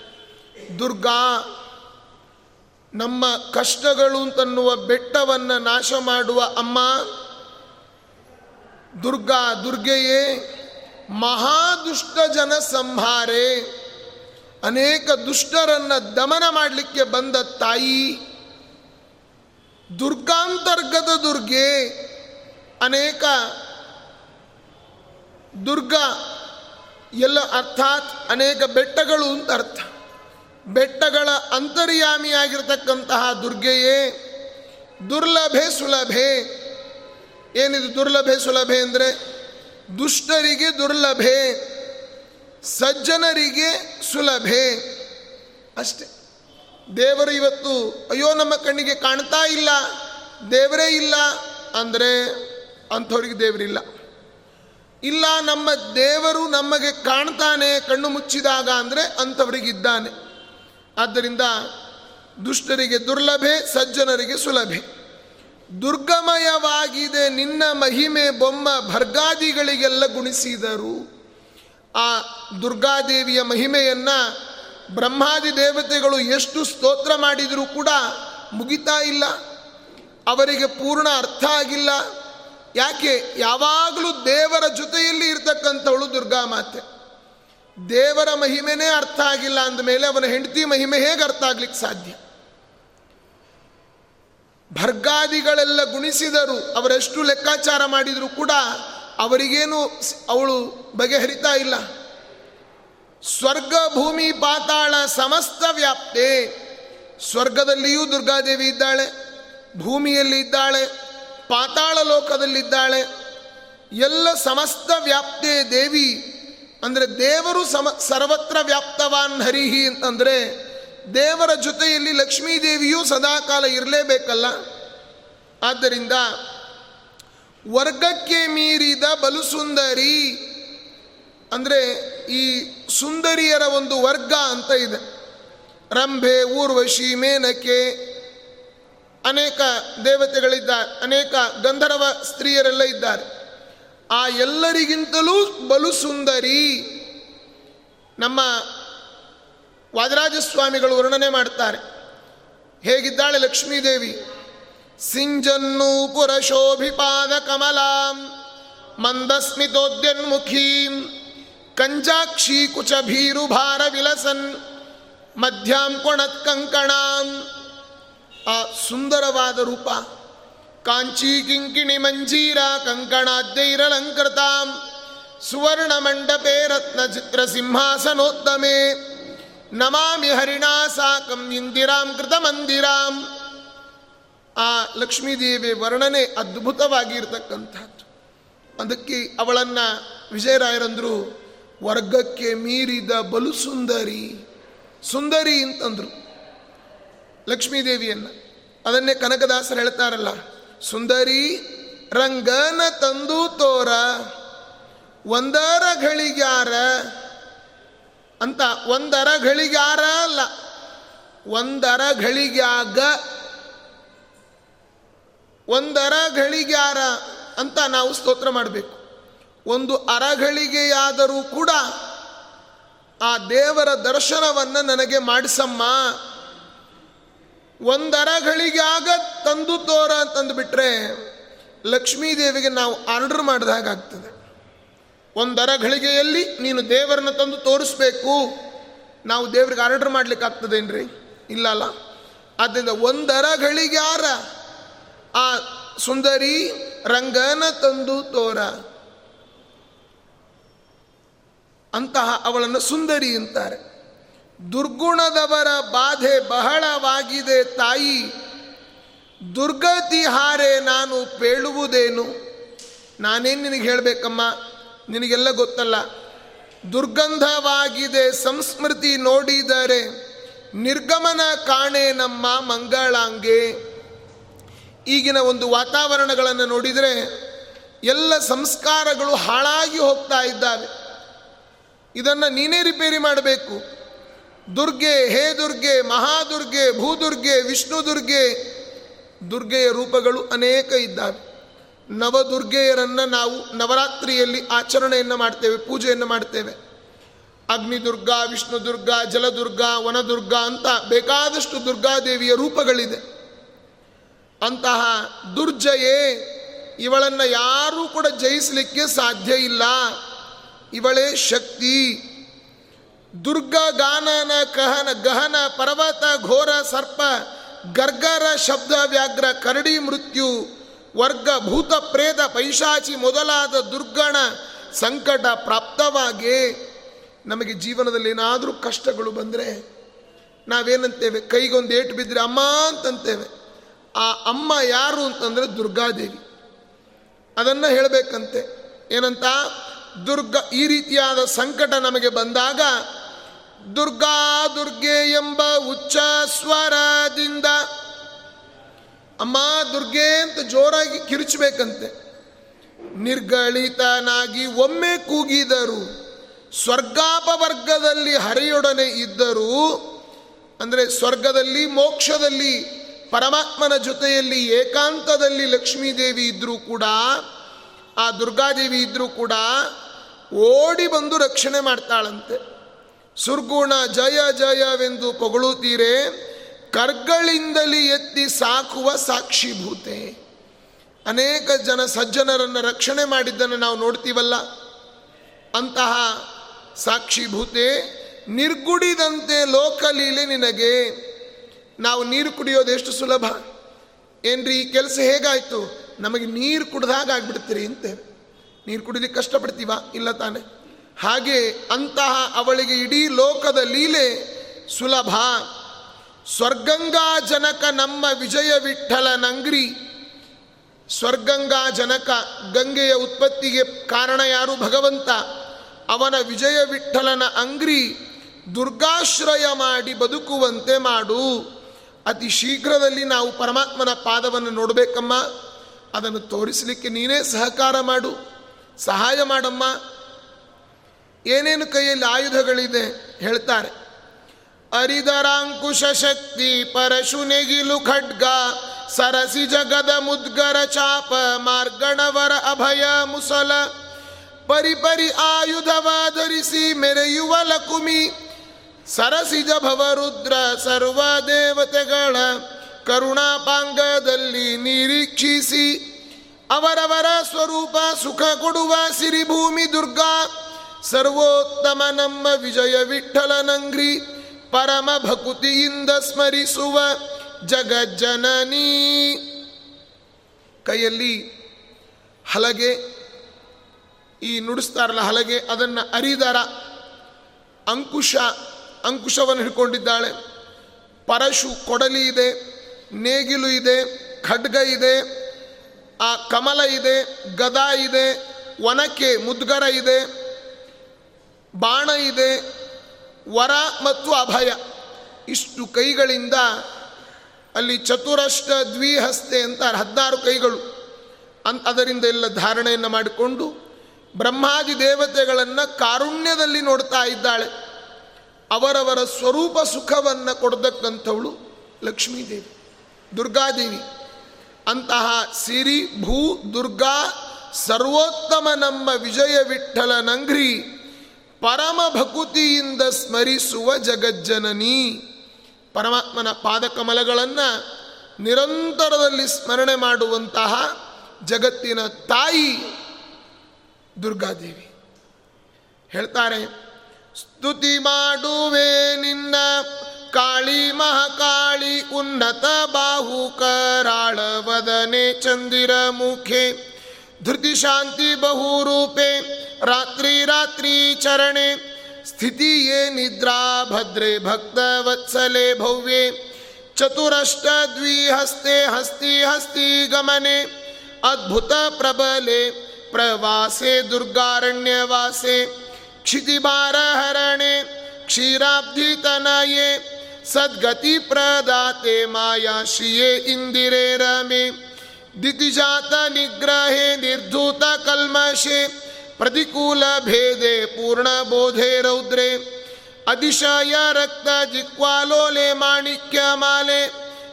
ದುರ್ಗಾ, ನಮ್ಮ ಕಷ್ಟಗಳು ಅಂತನ್ನುವ ಬೆಟ್ಟವನ್ನು ನಾಶ ಮಾಡುವ ಅಮ್ಮ. ದುರ್ಗಾ ದುರ್ಗೆಯೇ, ಮಹಾದುಷ್ಟ ಜನ ಸಂಹಾರೆ. ಅನೇಕ ದುಷ್ಟರನ್ನು ದಮನ ಮಾಡಲಿಕ್ಕೆ ಬಂದ ತಾಯಿ ದುರ್ಗಾಂತರ್ಗದ ದುರ್ಗೆ ಅನೇಕ ದುರ್ಗ ಎಲ್ಲ ಅರ್ಥಾತ್ ಅನೇಕ ಬೆಟ್ಟಗಳು ಅಂತ ಅರ್ಥ. ಬೆಟ್ಟಗಳ ಅಂತರ್ಯಾಮಿಯಾಗಿರ್ತಕ್ಕಂತಹ ದುರ್ಗೆಯೇ ದುರ್ಲಭೆ ಸುಲಭೆ. ಏನಿದು ದುರ್ಲಭೆ ಸುಲಭೆ ಅಂದರೆ ದುಷ್ಟರಿಗೆ ದುರ್ಲಭೆ. ಸಜ್ಜನರಿಗೆ ಸುಲಭೆ. ಅಷ್ಟೆ. ದೇವರು ಇವತ್ತು, ಅಯ್ಯೋ, ನಮ್ಮ ಕಣ್ಣಿಗೆ ಕಾಣ್ತಾ ಇಲ್ಲ. ದೇವರೇ ಇಲ್ಲ ಅಂದರೆ ಅಂಥವ್ರಿಗೆ ದೇವರಿಲ್ಲ. ಇಲ್ಲ, ನಮ್ಮ ದೇವರು ನಮಗೆ ಕಾಣ್ತಾನೆ, ಕಣ್ಣು ಮುಚ್ಚಿದಾಗ ಅಂದರೆ ಅಂಥವರಿಗಿದ್ದಾನೆ. ಆದ್ದರಿಂದ ದುಷ್ಟರಿಗೆ ದುರ್ಲಭೆ, ಸಜ್ಜನರಿಗೆ ಸುಲಭೆ. ದುರ್ಗಮಯವಾಗಿದೆ ನಿನ್ನ ಮಹಿಮೆ, ಬೊಮ್ಮ, ಭರ್ಗಾದಿಗಳಿಗೆಲ್ಲ ಗುಣಿಸಿದರು. ಆ ದುರ್ಗಾದೇವಿಯ ಮಹಿಮೆಯನ್ನು ಬ್ರಹ್ಮಾದಿ ದೇವತೆಗಳು ಎಷ್ಟು ಸ್ತೋತ್ರ ಮಾಡಿದರೂ ಕೂಡ ಮುಗಿತಾ ಇಲ್ಲ. ಅವರಿಗೆ ಪೂರ್ಣ ಅರ್ಥ ಆಗಿಲ್ಲ. ಯಾಕೆ? ಯಾವಾಗಲೂ ದೇವರ ಜೊತೆಯಲ್ಲಿ ಇರ್ತಕ್ಕಂಥವಳು ದುರ್ಗಾ ಮಾತೆ. ದೇವರ ಮಹಿಮೆನೇ ಅರ್ಥ ಆಗಿಲ್ಲ ಅಂದಮೇಲೆ ಅವನ ಹೆಂಡತಿ ಮಹಿಮೆ ಹೇಗೆ ಅರ್ಥ ಆಗ್ಲಿಕ್ಕೆ ಸಾಧ್ಯ? ಭರ್ಗಾದಿಗಳೆಲ್ಲ ಗುಣಿಸಿದರು, ಅವರೆಷ್ಟು ಲೆಕ್ಕಾಚಾರ ಮಾಡಿದರೂ ಕೂಡ ಅವರಿಗೇನು ಅವಳು ಬಗೆಹರಿತಾ ಇಲ್ಲ. ಸ್ವರ್ಗ ಭೂಮಿ ಪಾತಾಳ ಸಮಸ್ತ ವ್ಯಾಪ್ತಿ. ಸ್ವರ್ಗದಲ್ಲಿಯೂ ದುರ್ಗಾದೇವಿ ಇದ್ದಾಳೆ, ಭೂಮಿಯಲ್ಲಿ ಇದ್ದಾಳೆ, ಪಾತಾಳ ಲೋಕದಲ್ಲಿದ್ದಾಳೆ ಎಲ್ಲ ಸಮಸ್ತ ವ್ಯಾಪ್ತಿ ದೇವಿ, ಅಂದರೆ ದೇವರು ಸಮ, ಸರ್ವತ್ರ ವ್ಯಾಪ್ತವಾನ್ ಹರಿಹಿ ಅಂತಂದರೆ ದೇವರ ಜೊತೆಯಲ್ಲಿ ಲಕ್ಷ್ಮೀದೇವಿಯೂ ಸದಾಕಾಲ ಇರಲೇಬೇಕಲ್ಲ. ಆದ್ದರಿಂದ ವರ್ಗಕ್ಕೆ ಮೀರಿದ ಬಲು ಸುಂದರಿ ಅಂದರೆ ಈ ಸುಂದರಿಯರ ಒಂದು ವರ್ಗ ಅಂತ ಇದೆ. ರಂಭೆ, ಊರ್ವಶಿ, ಮೇನಕೆ, ಅನೇಕ ದೇವತೆಗಳಿದ್ದಾರೆ, ಅನೇಕ ಗಂಧರ್ವ ಸ್ತ್ರೀಯರೆಲ್ಲ ಇದ್ದಾರೆ. ಆ ಎಲ್ಲರಿಗಿಂತಲೂ ಬಲು ಸುಂದರಿ ನಮ್ಮ ವಾದರಾಜಸ್ವಾಮಿಗಳು ವರ್ಣನೆ ಮಾಡ್ತಾರೆ. ಹೇಗಿದ್ದಾಳೆ ಲಕ್ಷ್ಮೀದೇವಿ? ಸಿಂಜನ್ನು ಪುರಶೋಭಿಪಾದ ಕಮಲಾಂ, ಮಂದಸ್ಮಿತೋದ್ಯನ್ಮುಖೀಂ ಕಂಜಾಕ್ಷಿ ಭೀರು ಭಾರ ವಿಲಸನ್, ಮಧ್ಯಾಂ ಕೊಣತ್ ಕಂಕಣಾಂ. ಆ ಸುಂದರವಾದ ರೂಪ, ಕಾಂಚಿ ಕಿಂಕಿಣಿ ಮಂಜೀರ ಕಂಕಣಾದ್ಯೈರಲಂಕೃತಾಂ ಸುವರ್ಣ ಮಂಡಪೇ ರತ್ನ ಚಿತ್ರ ಸಿಂಹಾಸನೋತ್ತಮೆ. ನಮಾಮಿ ಹರಿಣಾ ಸಾಕಂ ಇಂದಿರಾಂ ಕೃತ ಮಂದಿರಾಂ. ಆ ಲಕ್ಷ್ಮೀದೇವಿ ವರ್ಣನೆ ಅದ್ಭುತವಾಗಿರ್ತಕ್ಕಂಥದ್ದು. ಅದಕ್ಕೆ ಅವಳನ್ನು ವಿಜಯರಾಯರಂದರು ವರ್ಗಕ್ಕೆ ಮೀರಿದ ಬಲು ಸುಂದರಿ. ಸುಂದರಿ ಅಂತಂದರು. ಲಕ್ಷ್ಮೀದೇವಿಯನ್ನು. ಅದನ್ನೇ ಕನಕದಾಸರು ಹೇಳ್ತಾರಲ್ಲ, ಸುಂದರಿ ರಂಗನ ತಂದು ತೋರ, ಒಂದರ ಘಳಿಗಾರ ಅಂತ, ಒಂದರ ಘಳಿಗಾರ ಅಲ್ಲ, ಒಂದರ ಘಳಿಗ್ಯಾಗ, ಒಂದರ ಘಳಿಗಾರ ಅಂತ ನಾವು ಸ್ತೋತ್ರ ಮಾಡಬೇಕು. ಒಂದು ಅರಗಳಿಗೆಯಾದರೂ ಕೂಡ ಆ ದೇವರ ದರ್ಶನವನ್ನು ನನಗೆ ಮಾಡಿಸಮ್ಮ. ಒಂದರ ಆಗ ತಂದು ತೋರ ಅಂತಂದು ಬಿಟ್ರೆ ಲಕ್ಷ್ಮೀದೇವಿಗೆ ನಾವು ಆರ್ಡರ್ ಮಾಡಿದಾಗಾಗ್ತದೆ ಒಂದರ ಗಳಿಗೆಯಲ್ಲಿ ನೀನು ದೇವರನ್ನ ತಂದು ತೋರಿಸ್ಬೇಕು. ನಾವು ದೇವ್ರಿಗೆ ಆರ್ಡರ್ ಮಾಡ್ಲಿಕ್ಕೆ ಆಗ್ತದೇನ್ರಿ? ಇಲ್ಲ ಅಲ್ಲ. ಆದ್ದರಿಂದ ಒಂದರ ಘಳಿಗ್ಯಾರ ಆ ಸುಂದರಿ ರಂಗನ ತಂದು ತೋರ. ಅಂತಹ ಅವಳನ್ನು ಸುಂದರಿ ಅಂತಾರೆ. ದುರ್ಗುಣದವರ ಬಾಧೆ ಬಹಳವಾಗಿದೆ ತಾಯಿ. ದುರ್ಗತಿ ಹಾರೆ ನಾನು ಪೇಳುವುದೇನು? ನಾನೇನು ನಿನಗೆ ಹೇಳಬೇಕಮ್ಮ? ನಿನಗೆಲ್ಲ ಗೊತ್ತಲ್ಲ. ದುರ್ಗಂಧವಾಗಿದೆ ಸಂಸ್ಮೃತಿ ನೋಡಿದರೆ ನಿರ್ಗಮನ ಕಾಣೆ ನಮ್ಮ ಮಂಗಳಾಂಗೆ. ಈಗಿನ ಒಂದು ವಾತಾವರಣಗಳನ್ನು ನೋಡಿದರೆ ಎಲ್ಲ ಸಂಸ್ಕಾರಗಳು ಹಾಳಾಗಿ ಹೋಗ್ತಾ ಇದ್ದಾವೆ. ಇದನ್ನು ನೀನೇ ರಿಪೇರಿ ಮಾಡಬೇಕು. ದುರ್ಗೆ, ಹೇ ದುರ್ಗೆ ಮಹಾದುರ್ಗೆ ಭೂದುರ್ಗೆ ವಿಷ್ಣು ದುರ್ಗೆ, ದುರ್ಗೆಯ ರೂಪಗಳು ಅನೇಕ ಇದ್ದಾವೆ. ನವದುರ್ಗೆಯರನ್ನು ನಾವು ನವರಾತ್ರಿಯಲ್ಲಿ ಆಚರಣೆಯನ್ನು ಮಾಡ್ತೇವೆ, ಪೂಜೆಯನ್ನು ಮಾಡ್ತೇವೆ. ಅಗ್ನಿದುರ್ಗ ವಿಷ್ಣು ದುರ್ಗ ಜಲದುರ್ಗ ವನದುರ್ಗ ಅಂತ ಬೇಕಾದಷ್ಟು ದುರ್ಗಾದೇವಿಯ ರೂಪಗಳಿದೆ. ಅಂತಹ ದುರ್ಜಯೇ ಇವಳನ್ನು ಯಾರೂ ಕೂಡ ಜಯಿಸಲಿಕ್ಕೆ ಸಾಧ್ಯ ಇಲ್ಲ. ಇವಳೇ ಶಕ್ತಿ. ದುರ್ಗ ಗಾನನ ಕಹನ ಗಹನ ಪರ್ವತ ಘೋರ ಸರ್ಪ ಗರ್ಗರ ಶಬ್ದ ವ್ಯಾಘ್ರ ಕರಡಿ ಮೃತ್ಯು ವರ್ಗ ಭೂತ ಪ್ರೇತ ಪೈಶಾಚಿ ಮೊದಲಾದ ದುರ್ಗಣ ಸಂಕಟ ಪ್ರಾಪ್ತವಾಗಿ. ನಮಗೆ ಜೀವನದಲ್ಲಿ ಏನಾದರೂ ಕಷ್ಟಗಳು ಬಂದರೆ ನಾವೇನಂತೇವೆ? ಕೈಗೊಂದು ಏಟು ಬಿದ್ದರೆ ಅಮ್ಮ ಅಂತಂತೇವೆ. ಆ ಅಮ್ಮ ಯಾರು ಅಂತಂದರೆ ದುರ್ಗಾದೇವಿ. ಅದನ್ನು ಹೇಳಬೇಕಂತೆ. ಏನಂತ? ದುರ್ಗ ಈ ರೀತಿಯಾದ ಸಂಕಟ ನಮಗೆ ಬಂದಾಗ ದುರ್ಗಾ ದುರ್ಗೆ ಎಂಬ ಉಚ್ಚ ಸ್ವರದಿಂದ ಅಮ್ಮ ದುರ್ಗೆ ಅಂತ ಜೋರಾಗಿ ಕಿರುಚಬೇಕಂತೆ. ನಿರ್ಗಳಿತನಾಗಿ ಒಮ್ಮೆ ಕೂಗಿದರು, ಸ್ವರ್ಗಾಪವರ್ಗದಲ್ಲಿ ಹರಿಯೊಡನೆ ಇದ್ದರೂ, ಅಂದರೆ ಸ್ವರ್ಗದಲ್ಲಿ, ಮೋಕ್ಷದಲ್ಲಿ, ಪರಮಾತ್ಮನ ಜೊತೆಯಲ್ಲಿ ಏಕಾಂತದಲ್ಲಿ ಲಕ್ಷ್ಮೀದೇವಿ ಇದ್ದರೂ ಕೂಡ ಆ ದುರ್ಗಾದೇವಿ ಇದ್ದರೂ ಕೂಡ ಓಡಿ ಬಂದು ರಕ್ಷಣೆ ಮಾಡ್ತಾಳಂತೆ. ಸುರ್ಗುಣ ಜಯ ಜಯವೆಂದು ಪೊಗಳುತ್ತೀರೆ ಕರ್ಗಳಿಂದಲೇ ಎತ್ತಿ ಸಾಕುವ ಸಾಕ್ಷಿಭೂತೆ ಅನೇಕ ಜನ ಸಜ್ಜನರನ್ನು ರಕ್ಷಣೆ ಮಾಡಿದ್ದನ್ನು ನಾವು ನೋಡ್ತೀವಲ್ಲ? ಅಂತಹ ಸಾಕ್ಷಿಭೂತೆ ನಿರ್ಗುಡಿದಂತೆ ಲೋಕಲೀಲೆ ನಿನಗೆ. ನಾವು ನೀರು ಕುಡಿಯೋದು ಎಷ್ಟು ಸುಲಭ? ಏನ್ರಿ, ಈ ಕೆಲಸ ಹೇಗಾಯಿತು? ನಮಗೆ ನೀರು ಕುಡ್ದಾಗ ಆಗ್ಬಿಡ್ತೀರಿ ಅಂತ. ನೀರು ಕುಡಿಲಿಕ್ಕೆ ಕಷ್ಟಪಡ್ತೀವ? ಇಲ್ಲ ತಾನೆ. ಹಾಗೆ ಅಂತಹ ಅವಳಿಗೆ ಇಡೀ ಲೋಕದ ಲೀಲೆ ಸುಲಭ. ಸ್ವರ್ಗಂಗಾ ಜನಕ ನಮ್ಮ ವಿಜಯ ವಿಠಲ ನಂಗ್ರಿ. ಸ್ವರ್ಗಂಗಾ ಜನಕ ಗಂಗೆಯ ಉತ್ಪತ್ತಿಗೆ ಕಾರಣ ಯಾರು ಭಗವಂತ? ಅವನ ವಿಜಯ ವಿಠಲನ ಅಂಗ್ರಿ ದುರ್ಗಾಶ್ರಯ ಮಾಡಿ ಬದುಕುವಂತೆ ಮಾಡು. ಅತಿ ಶೀಘ್ರದಲ್ಲಿ ನಾವು ಪರಮಾತ್ಮನ ಪಾದವನ್ನು ನೋಡಬೇಕಮ್ಮ. ಅದನ್ನು ತೋರಿಸಲಿಕ್ಕೆ ನೀನೇ ಸಹಕಾರ ಮಾಡು. ಸಹಾಯ ಮಾಡಮ್ಮ. ಏನೇನು ಕೈಯಲ್ಲಿ ಆಯುಧಗಳಿದೆ ಹೇಳ್ತಾರೆ. ಅರಿದರಾಂಕುಶ ಶಕ್ತಿ, ಪರಶು ನೆಗಿಲು ಖಡ್ಗ, ಸರಸಿ ಜಗದ ಮುದ್ಗರ ಚಾಪ, ಮಾರ್ಗಣವರ ಅಭಯ ಮುಸಲ ಪರಿಪರಿ ಆಯುಧವ ಧರಿಸಿ ಮೆರೆಯುವ ಲಕುಮಿ ಸರಸಿಜ ಭವರುದ್ರ ಸರ್ವ ದೇವತೆಗಳ, ಕರುಣಾಪಾಂಗದಲ್ಲಿ ನಿರೀಕ್ಷಿಸಿ ಅವರವರ ಸ್ವರೂಪ ಸುಖ ಕೊಡುವ ಸಿರಿಭೂಮಿ ದುರ್ಗಾ. ಸರ್ವೋತ್ತಮ ನಮ್ಮ ವಿಜಯ ವಿಠಲನಂಗ್ರಿ ಪರಮ ಭಕುತಿಯಿಂದ ಸ್ಮರಿಸುವ ಜಗಜ್ಜನನಿ. ಕೈಯಲ್ಲಿ ಹಲಗೆ, ಈ ನುಡಿಸ್ತಾರಲ್ಲ ಹಲಗೆ, ಅದನ್ನು ಅರಿದರ ಅಂಕುಶ, ಅಂಕುಶವನ್ನು ಹಿಡ್ಕೊಂಡಿದ್ದಾಳೆ. ಪರಶು ಕೊಡಲಿ ಇದೆ, ನೇಗಿಲು ಇದೆ, ಖಡ್ಗ ಇದೆ ಆ ಕಮಲ ಇದೆ, ಗದ ಇದೆ, ಒನಕೆ, ಮುದ್ಗರ ಇದೆ, ಬಾಣ ಇದೆ, ವರ ಮತ್ತು ಅಭಯ. ಇಷ್ಟು ಕೈಗಳಿಂದ ಅಲ್ಲಿ ಚತುರಷ್ಟ ದ್ವಿಹಸ್ತೆ ಅಂತ ಹದಿನಾರು ಕೈಗಳು. ಅನ್ ಅದರಿಂದ ಎಲ್ಲ ಧಾರಣೆಯನ್ನು ಮಾಡಿಕೊಂಡು ಬ್ರಹ್ಮಾದಿ ದೇವತೆಗಳನ್ನು ಕಾರುಣ್ಯದಲ್ಲಿ ನೋಡ್ತಾ ಇದ್ದಾಳೆ. ಅವರವರ ಸ್ವರೂಪ ಸುಖವನ್ನು ಕೊಡತಕ್ಕಂಥವಳು ಲಕ್ಷ್ಮೀದೇವಿ, ದುರ್ಗಾದೇವಿ. ಅಂತಹ ಸಿರಿ, ಭೂ, ದುರ್ಗಾ, ಸರ್ವೋತ್ತಮ ನಮ್ಮ ವಿಜಯ ವಿಠಲ ನಂಗ್ರಿ, ಪರಮ ಭಕುತಿಯಿಂದ ಸ್ಮರಿಸುವ ಜಗಜ್ಜನನಿ. ಪರಮಾತ್ಮನ ಪಾದಕಮಲಗಳನ್ನು ನಿರಂತರದಲ್ಲಿ ಸ್ಮರಣೆ ಮಾಡುವಂತಹ ಜಗತ್ತಿನ ತಾಯಿ ದುರ್ಗಾದೇವಿ. ಹೇಳ್ತಾರೆ, ಸ್ತುತಿ ಮಾಡುವೆ ನಿನ್ನ ಕಾಳಿ ಮಹಾಕಾಳಿ ಉನ್ನತ ಬಾಹು ಕರಾಳವದನೆ ಚಂದಿರ ಮುಖೆ ಧೃತಿ ಶಾಂತಿ ಬಹುರೂಪೆ ರಾತ್ರಿ ರಾತ್ರಿ ಚರಣೆ ಸ್ಥಿತಿಯೇ ನಿದ್ರಾ ಭದ್ರೆ ಭಕ್ತ ವತ್ಸಲೆ ಭವ್ಯೆ ಚತುರಷ್ಟ ದ್ವಿಹಸ್ತೆ ಹಸ್ತಿ ಹಸ್ತಿ ಗಮನೆ ಅದ್ಭುತ ಪ್ರಬಲೆ ಪ್ರವಾಸೆ ದುರ್ಗಾರಣ್ಯವಾಸೆ क्षितिभारहरणे क्षीराब्धितनये सद्गति प्रदाते माया श्रिये इंदिरे रमे। दिग्जात निग्रहे निर्धूत कल्मषे प्रतिकूल भेदे पूर्ण बोधे रौद्रे। अतिशय रक्त जिक्वालोले माणिक्य माले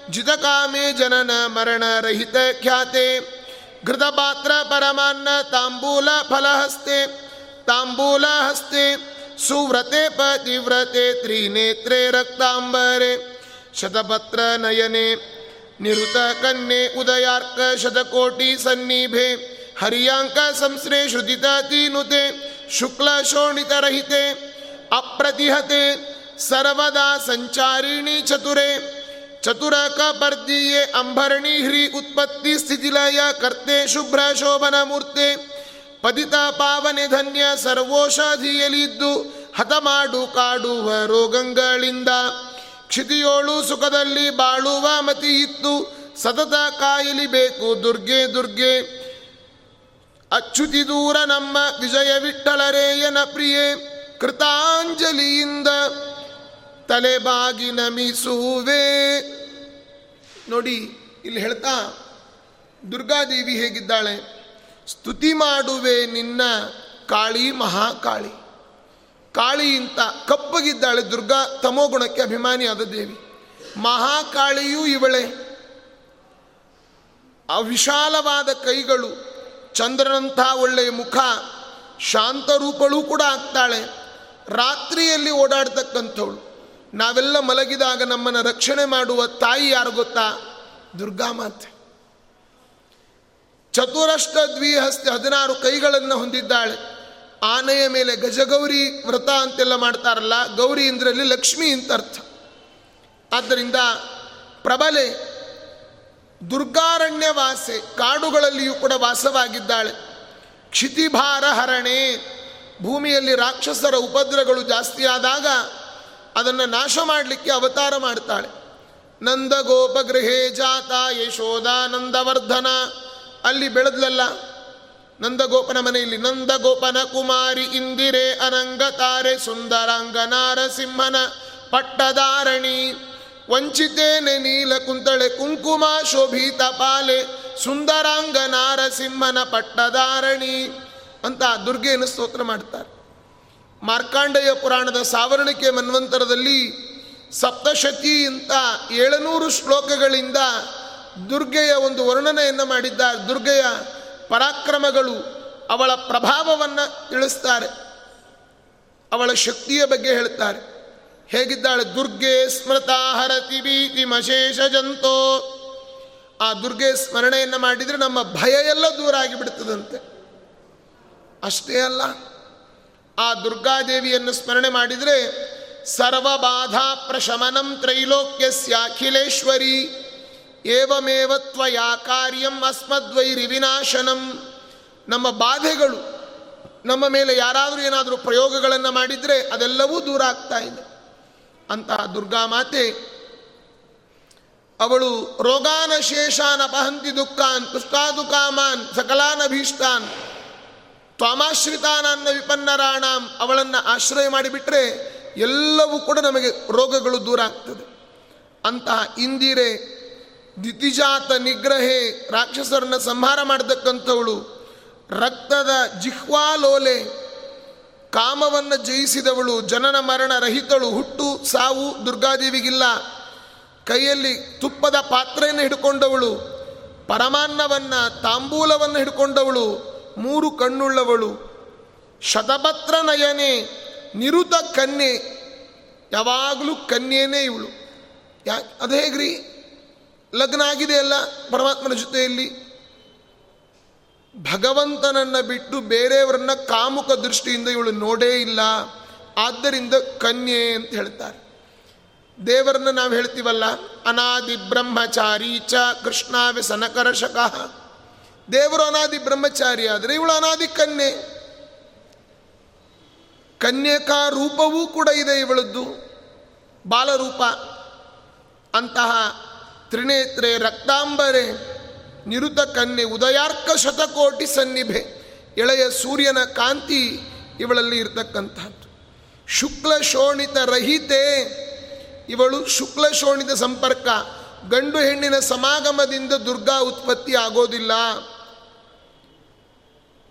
जित कामे जनन मरण रहित ख्याते। घृतपात्र परमान्न तांबूल फलहस्ते तांबूल हस्ते, तांबूल हस्ते। सुव्रते पतिव्रते त्रिनेत्रे रक्ताम्बरे शतपत्रनयने निरुतकन्ये उदयार्कशतकोटिसन्निभे हर्याङ्कसंस्रे श्रुतितातीनुते शुक्लशोणितरहिते अप्रतिहते, सर्वदा संचारिणी चतुरे चतुरकर्दीए अंभरणी ह्री उत्पत्तिस्थितिलय कर्ते शुभ्रशोभनमूर्ते ಪದಿತ ಪಾವನೆ ಧನ್ಯ ಸರ್ವೋಷಧಿಯಲಿದ್ದು ಹತ ಮಾಡು ಕಾಡುವ ರೋಗಗಳಿಂದ. ಕ್ಷಿತಿಯೋಳು ಸುಖದಲ್ಲಿ ಬಾಳುವ ಮತಿ ಇತ್ತು. ಸತತ ಕಾಯಲಿ ಬೇಕು ದುರ್ಗೆ ದುರ್ಗೆ. ಅಚ್ಚುತಿ ದೂರ ನಮ್ಮ ವಿಜಯ ವಿಠಲರೇಯನ ಪ್ರಿಯೆ. ಕೃತಾಂಜಲಿಯಿಂದ ತಲೆಬಾಗಿ ನಮಿಸುವೆ. ನೋಡಿ, ಇಲ್ಲಿ ಹೇಳ್ತಾ ದುರ್ಗಾದೇವಿ ಹೇಗಿದ್ದಾಳೆ? ಸ್ತುತಿ ಮಾಡುವೆ ನಿನ್ನ ಕಾಳಿ ಮಹಾಕಾಳಿ. ಕಾಳಿ ಇಂತ ಕಪ್ಪಗಿದ್ದಾಳೆ ದುರ್ಗಾ ತಮೋಗುಣಕ್ಕೆ ಅಭಿಮಾನಿಯಾದ ದೇವಿ. ಮಹಾಕಾಳಿಯೂ ಇವಳೆ. ಅವಿಶಾಲವಾದ ಕೈಗಳು, ಚಂದ್ರನಂಥ ಒಳ್ಳೆಯ ಮುಖ ಶಾಂತರೂಪಳೂ ಕೂಡ ಆಗ್ತಾಳೆ. ರಾತ್ರಿಯಲ್ಲಿ ಓಡಾಡ್ತಕ್ಕಂಥವಳು. ನಾವೆಲ್ಲ ಮಲಗಿದಾಗ ನಮ್ಮನ್ನು ರಕ್ಷಣೆ ಮಾಡುವ ತಾಯಿ ಯಾರು ಗೊತ್ತಾ? ದುರ್ಗಾಮಾತೆ ಚತುರಷ್ಟ ದ್ವಿಹಸ್ತಿ ಹದಿನಾರು ಕೈಗಳನ್ನು ಹೊಂದಿದ್ದಾಳೆ. ಆನೆಯ ಮೇಲೆ ಗಜಗೌರಿ ವ್ರತ ಅಂತೆಲ್ಲ ಮಾಡ್ತಾರಲ್ಲ, ಗೌರಿ ಇಂದ್ರಲ್ಲಿ ಲಕ್ಷ್ಮಿ ಅಂತ ಅರ್ಥ. ಆದ್ದರಿಂದ ಪ್ರಬಲೆ ದುರ್ಗಾರಣ್ಯ ವಾಸೆ ಕಾಡುಗಳಲ್ಲಿಯೂ ಕೂಡ ವಾಸವಾಗಿದ್ದಾಳೆ. ಕ್ಷಿತಿಭಾರ ಹರಣೆ, ಭೂಮಿಯಲ್ಲಿ ರಾಕ್ಷಸರ ಉಪದ್ರಗಳು ಜಾಸ್ತಿಯಾದಾಗ ಅದನ್ನು ನಾಶ ಮಾಡಲಿಕ್ಕೆ ಅವತಾರ ಮಾಡ್ತಾಳೆ. ನಂದ ಗೋಪಗೃಹೇ ಜಾತ ಯಶೋಧ ನಂದವರ್ಧನ ಅಲ್ಲಿ ಬೆಳೆದ್ಲಲ್ಲ, ನಂದಗೋಪನ ಮನೆಯಲ್ಲಿ, ನಂದಗೋಪನ ಕುಮಾರಿ ಇಂದಿರೆ ಅನಂಗ ತಾರೆ ಸುಂದರಾಂಗ ನಾರಸಿಂಹನ ಪಟ್ಟದಾರಣಿ. ವಂಚಿತೇನೆ ನೀಲ ಕುಂತಳೆ, ಕುಂಕುಮ ಶೋಭಿತ ಪಾಲೆ, ಸುಂದರಾಂಗ ನಾರಸಿಂಹನ ಪಟ್ಟದಾರಣಿ ಅಂತ ದುರ್ಗೆಯನ್ನು ಸ್ತೋತ್ರ ಮಾಡ್ತಾರೆ. ಮಾರ್ಕಾಂಡೇಯ ಪುರಾಣದ ಸಾವರ್ಣಿಕೆ ಮನ್ವಂತರದಲ್ಲಿ ಸಪ್ತಶತಿ ಅಂತ ಏಳುನೂರು ಶ್ಲೋಕಗಳಿಂದ ದುರ್ಗೆಯ ಒಂದು ವರ್ಣನೆಯನ್ನು ಮಾಡಿದ್ದಾರೆ ದುರ್ಗೆಯ ಪರಾಕ್ರಮಗಳು ಅವಳ ಪ್ರಭಾವವನ್ನು ತಿಳಿಸ್ತಾರೆ ಅವಳ ಶಕ್ತಿಯ ಬಗ್ಗೆ ಹೇಳ್ತಾರೆ. ಹೇಗಿದ್ದಾಳೆ? ದುರ್ಗೆ ಸ್ಮೃತಾ ಹರತಿ ಭೀತಿ ಮಶೇಷ ಜಂತೋ. ಆ ದುರ್ಗೆ ಸ್ಮರಣೆಯನ್ನು ಮಾಡಿದರೆ ನಮ್ಮ ಭಯ ಎಲ್ಲ ದೂರ ಆಗಿಬಿಡ್ತದಂತೆ. ಅಷ್ಟೇ ಅಲ್ಲ, ಆ ದುರ್ಗಾದೇವಿಯನ್ನು ಸ್ಮರಣೆ ಮಾಡಿದರೆ ಸರ್ವಬಾಧಾ ಪ್ರಶಮನಂ ತ್ರೈಲೋಕ್ಯಸ್ಯಾಖಿಲೇಶ್ವರಿ ಏವಮೇವ ಯಾ ಕಾರ್ಯಂ ಅಸ್ಮದ್ವೈರಿ ವಿನಾಶನಂ. ನಮ್ಮ ಬಾಧೆಗಳು, ನಮ್ಮ ಮೇಲೆ ಯಾರಾದರೂ ಏನಾದರೂ ಪ್ರಯೋಗಗಳನ್ನು ಮಾಡಿದರೆ ಅದೆಲ್ಲವೂ ದೂರ ಆಗ್ತಾ ಇದೆ. ಅಂತಹ ದುರ್ಗಾ ಮಾತೆ, ಅವಳು ರೋಗಾನ ಶೇಷಾನ ಅಪಹಂತಿ ದುಃಖಾನ್ ಪುಷ್ಟಾದುಕಾಮಾನ್ ಸಕಲಾನಭೀಷ್ಟಾನ್ ತ್ವಾಮಾಶ್ರಿತಾನನ್ನ ವಿಪನ್ನರಾಣಾಂ, ಅವಳನ್ನು ಆಶ್ರಯ ಮಾಡಿಬಿಟ್ರೆ ಎಲ್ಲವೂ ಕೂಡ ನಮಗೆ ರೋಗಗಳು ದೂರ ಆಗ್ತದೆ. ಅಂತಹ ಇಂದಿರೆ ದಿತಿಜಾತ ನಿಗ್ರಹೆ ರಾಕ್ಷಸರನ್ನ ಸಂಹಾರ ಮಾಡತಕ್ಕಂಥವಳು. ರಕ್ತದ ಜಿಹ್ವಾಲೋಲೆ ಕಾಮವನ್ನು ಜಯಿಸಿದವಳು, ಜನನ ಮರಣ ರಹಿತಳು, ಹುಟ್ಟು, ಸಾವು ದುರ್ಗಾದೇವಿಗಿಲ್ಲ. ಕೈಯಲ್ಲಿ ತುಪ್ಪದ ಪಾತ್ರೆಯನ್ನು ಹಿಡ್ಕೊಂಡವಳು, ಪರಮಾನ್ನವನ್ನು ತಾಂಬೂಲವನ್ನು ಹಿಡ್ಕೊಂಡವಳು, ಮೂರು ಕಣ್ಣುಳ್ಳವಳು. ಶತಪತ್ರ ನಯನೆ, ನಿರುತ ಕನ್ಯೆ, ಯಾವಾಗಲೂ ಕನ್ಯೇನೇ ಇವಳು. ಯಾ, ಅದು ಹೇಗ್ರಿ? ಲಗ್ನ ಆಗಿದೆ ಅಲ್ಲ ಪರಮಾತ್ಮನ ಜೊತೆಯಲ್ಲಿ? ಭಗವಂತನನ್ನು ಬಿಟ್ಟು ಬೇರೆಯವರನ್ನ ಕಾಮುಕ ದೃಷ್ಟಿಯಿಂದ ಇವಳು ನೋಡೇ ಇಲ್ಲ. ಆದ್ದರಿಂದ ಕನ್ಯೆ ಅಂತ ಹೇಳ್ತಾರೆ. ದೇವರನ್ನ ನಾವು ಹೇಳ್ತೀವಲ್ಲ, ಅನಾದಿ ಬ್ರಹ್ಮಚಾರಿ ಚ ಕೃಷ್ಣ ಶಕಃ ದೇವರು ಅನಾದಿ ಬ್ರಹ್ಮಚಾರಿ ಆದರೆ ಇವಳು ಅನಾದಿ ಕನ್ಯೆ. ಕನ್ಯಕಾ ರೂಪವೂ ಕೂಡ ಇದೆ ಇವಳದ್ದು. ಬಾಲರೂಪ ಅಂತಹ ತ್ರಿನೇತ್ರೆ ರಕ್ತಾಂಬರೆ ನಿರುತ ಕನ್ಯೆ, ಉದಯಾರ್ಕ ಶತಕೋಟಿ ಸನ್ನಿಭೆ, ಎಳೆಯ ಸೂರ್ಯನ ಕಾಂತಿ ಇವಳಲ್ಲಿ ಇರತಕ್ಕಂಥದ್ದು ಶುಕ್ಲ ಶೋಣಿತ ರಹಿತೆ, ಇವಳು ಶುಕ್ಲ ಶೋಣಿತ ಸಂಪರ್ಕ. ಗಂಡು ಹೆಣ್ಣಿನ ಸಮಾಗಮದಿಂದ ದುರ್ಗಾ ಉತ್ಪತ್ತಿ ಆಗೋದಿಲ್ಲ.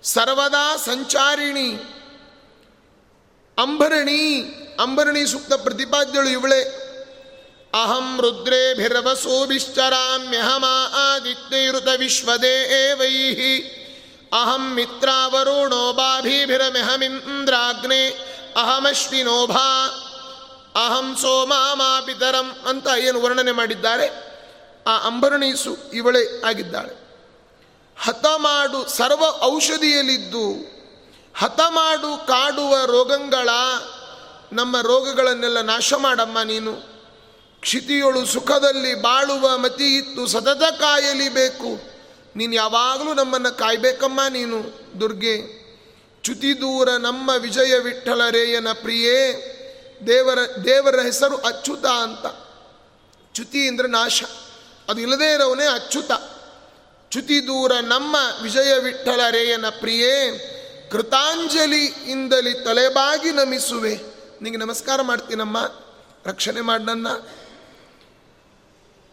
ಸರ್ವದಾ ಸಂಚಾರಿಣಿ, ಅಂಬರಣಿ ಅಂಬರಣಿ ಸೂಕ್ತ ಪ್ರತಿಪಾದ್ಯಳು ಇವಳೆ. ಅಹಂ ರುದ್ರೇಭಿರವಸೋಭಿಶ್ಚರಾಮ್ಯಹಮಾ ಆದಿತ್ಯೈರುತ ವಿಶ್ವದೇವೈಹಿ ಅಹಂ ಮಿತ್ರಾವರುಣೋ ಬಾಭಿಭಿರಮೆಹಮಿಂದ್ರಾಗ್ನೆ ಅಹಮಶ್ವಿನೋಭಾ ಅಹಂ ಸೋಮಾಮಾ ಪಿತರಂ ಅಂತ ಏನು ವರ್ಣನೆ ಮಾಡಿದ್ದಾರೆ? ಆ ಅಂಬರಣೀಸು ಇವಳೇ ಆಗಿದ್ದಾಳೆ. ಹತ ಮಾಡು ಸರ್ವ ಔಷಧಿಯಲ್ಲಿದ್ದು, ಹತ ಮಾಡು ಕಾಡುವ ರೋಗಗಳ, ನಮ್ಮ ರೋಗಗಳನ್ನೆಲ್ಲ ನಾಶ ಮಾಡಮ್ಮ ನೀನು. ಕ್ಷಿತಿಯೊಳು ಸುಖದಲ್ಲಿ ಬಾಳುವ ಮತಿ ಇತ್ತು, ಸತತ ಕಾಯಲಿಬೇಕು. ನೀನು ಯಾವಾಗಲೂ ನಮ್ಮನ್ನು ಕಾಯ್ಬೇಕಮ್ಮ ನೀನು, ದುರ್ಗೆ. ಚ್ಯುತಿ ದೂರ ನಮ್ಮ ವಿಜಯ ವಿಠಲರೇಯನ ಪ್ರಿಯೇ, ದೇವರ ದೇವರ ಹೆಸರು ಅಚ್ಯುತ ಅಂತ. ಚ್ಯುತಿ ಅಂದರೆ ನಾಶ. ಅದು ಇಲ್ಲದೇ ಇರೋವನೇ ಅಚ್ಯುತ. ಚ್ಯುತಿ ದೂರ ನಮ್ಮ ವಿಜಯ ವಿಠಲರೇಯನ ಪ್ರಿಯೇ, ಕೃತಾಂಜಲಿ ಇಂದಲಿ ತಲೆಬಾಗಿ ನಮಿಸುವೆ. ನಿಮಗೆ ನಮಸ್ಕಾರ ಮಾಡ್ತೀನಮ್ಮ. ರಕ್ಷಣೆ ನನ್ನ ಲಕ್ಷ್ಮೀ ಕಮಲಾ ಪದ್ಮ ಪದ್ಮಿನಿ ಕಮಲಾಲಯೇ ರಮಾ ವೃಷಾ ಕಪಿ ಧನ್ಯ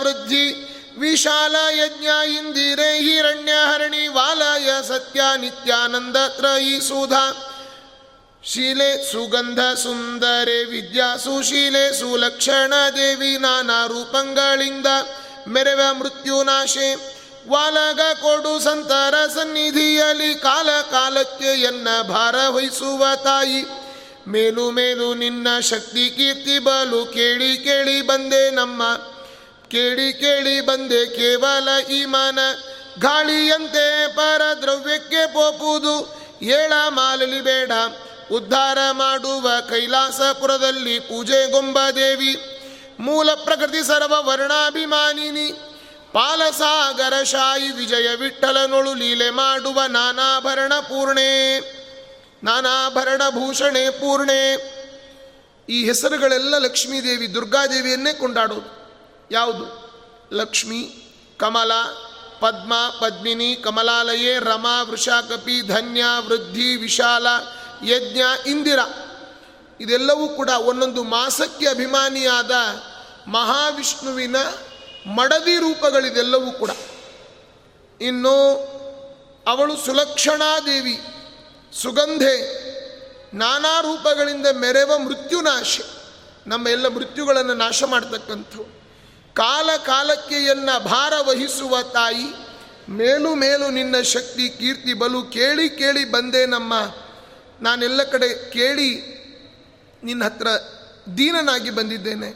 ವೃದ್ಧಿ ವಿಶಾಲ ಯಜ್ಞ ಇಂದಿರೆ ಹಿರಣ್ಯ ಹರಣಿ ವಾಲಯ ಸತ್ಯ ನಿತ್ಯಾನಂದ ತ್ರಯಿ ಸುಧಾ. ಶೀಲೆ ಸುಗಂಧ ಸುಂದರೆ ವಿದ್ಯಾ ಸುಶೀಲೆ ಸುಲಕ್ಷಣ ದೇವಿ ನಾನಾ ರೂಪಗಳಿಂದ ಮೆರವ ಮೃತ್ಯುನಾಶೆ ವಾಲಗ ಕೊಡು ಸಂತರ ಸನ್ನಿಧಿಯಲ್ಲಿ ಕಾಲ ಕಾಲಕ್ಕೆ ಎನ್ನ ಭಾರ ವಹಿಸುವ ತಾಯಿ. ಮೇಲು ಮೇಲು ನಿನ್ನ ಶಕ್ತಿ ಕೀರ್ತಿ ಬಲು ಕೇಳಿ ಕೇಳಿ ಬಂದೆ ನಮ್ಮ. ಕೇಳಿ ಕೇಳಿ ಬಂದೆ ಕೇವಲ ಈ ಮನ. ಗಾಳಿಯಂತೆ ಪರದ್ರವ್ಯಕ್ಕೆ ಪೋಪುವುದು ಏಳ ಮಾಲಲಿ ಬೇಡ. ಉದ್ಧಾರ ಮಾಡುವ ಕೈಲಾಸಪುರದಲ್ಲಿ ಪೂಜೆ ಗೊಂಬ ದೇವಿ. ಮೂಲ ಪ್ರಕೃತಿ ಸರ್ವ ವರ್ಣಾಭಿಮಾನಿನಿ. ಪಾಲಸಾಗರ ಶಾಯಿ ವಿಜಯ ವಿಠಲನೊಳು ಲೀಲೆ ಮಾಡುವ ನಾನಾಭರಣ ಪೂರ್ಣೆ. ನಾನಾಭರಣ ಭೂಷಣೆ ಪೂರ್ಣೆ. ಈ ಹೆಸರುಗಳೆಲ್ಲ ಲಕ್ಷ್ಮೀದೇವಿ ದುರ್ಗಾದೇವಿಯನ್ನೇ ಕೊಂಡಾಡೋದು. ಯಾವುದು? ಲಕ್ಷ್ಮಿ, ಕಮಲ, ಪದ್ಮ, ಪದ್ಮಿನಿ, ಕಮಲಾಲಯೇ, ರಮಾ, ವೃಷಾಕಪಿ, ಧನ್ಯ, ವೃದ್ಧಿ, ವಿಶಾಲ, ಯಜ್ಞ, ಇಂದಿರ. ಇದೆಲ್ಲವೂ ಕೂಡ ಒಂದೊಂದು ಮಾಸಕ್ಕೆ ಅಭಿಮಾನಿಯಾದ ಮಹಾವಿಷ್ಣುವಿನ ಮಡದಿ ರೂಪಗಳಿದೆಲ್ಲವೂ ಕೂಡ. ಇನ್ನು ಅವಳು ಸುಲಕ್ಷಣಾದೇವಿ ಸುಗಂಧೆ, ನಾನಾ ರೂಪಗಳಿಂದ ಮೆರೆವ ಮೃತ್ಯುನಾಶ ನಮ್ಮ ಎಲ್ಲ ಮೃತ್ಯುಗಳನ್ನು ನಾಶ ಮಾಡ್ತಕ್ಕಂಥವು. ಕಾಲ ಕಾಲಕ್ಕೆ ಎನ್ನ ಭಾರ ವಹಿಸುವ ತಾಯಿ, ಮೇಲು ಮೇಲು ನಿನ್ನ ಶಕ್ತಿ, ಕೀರ್ತಿ, ಬಲು ಕೇಳಿ ಕೇಳಿ ಬಂದೆ ನಮ್ಮ. ನಾನೆಲ್ಲ ಕಡೆ ಕೇಳಿ ನಿನ್ನ ಹತ್ರ ದೀನನಾಗಿ ಬಂದಿದ್ದೇನೆ.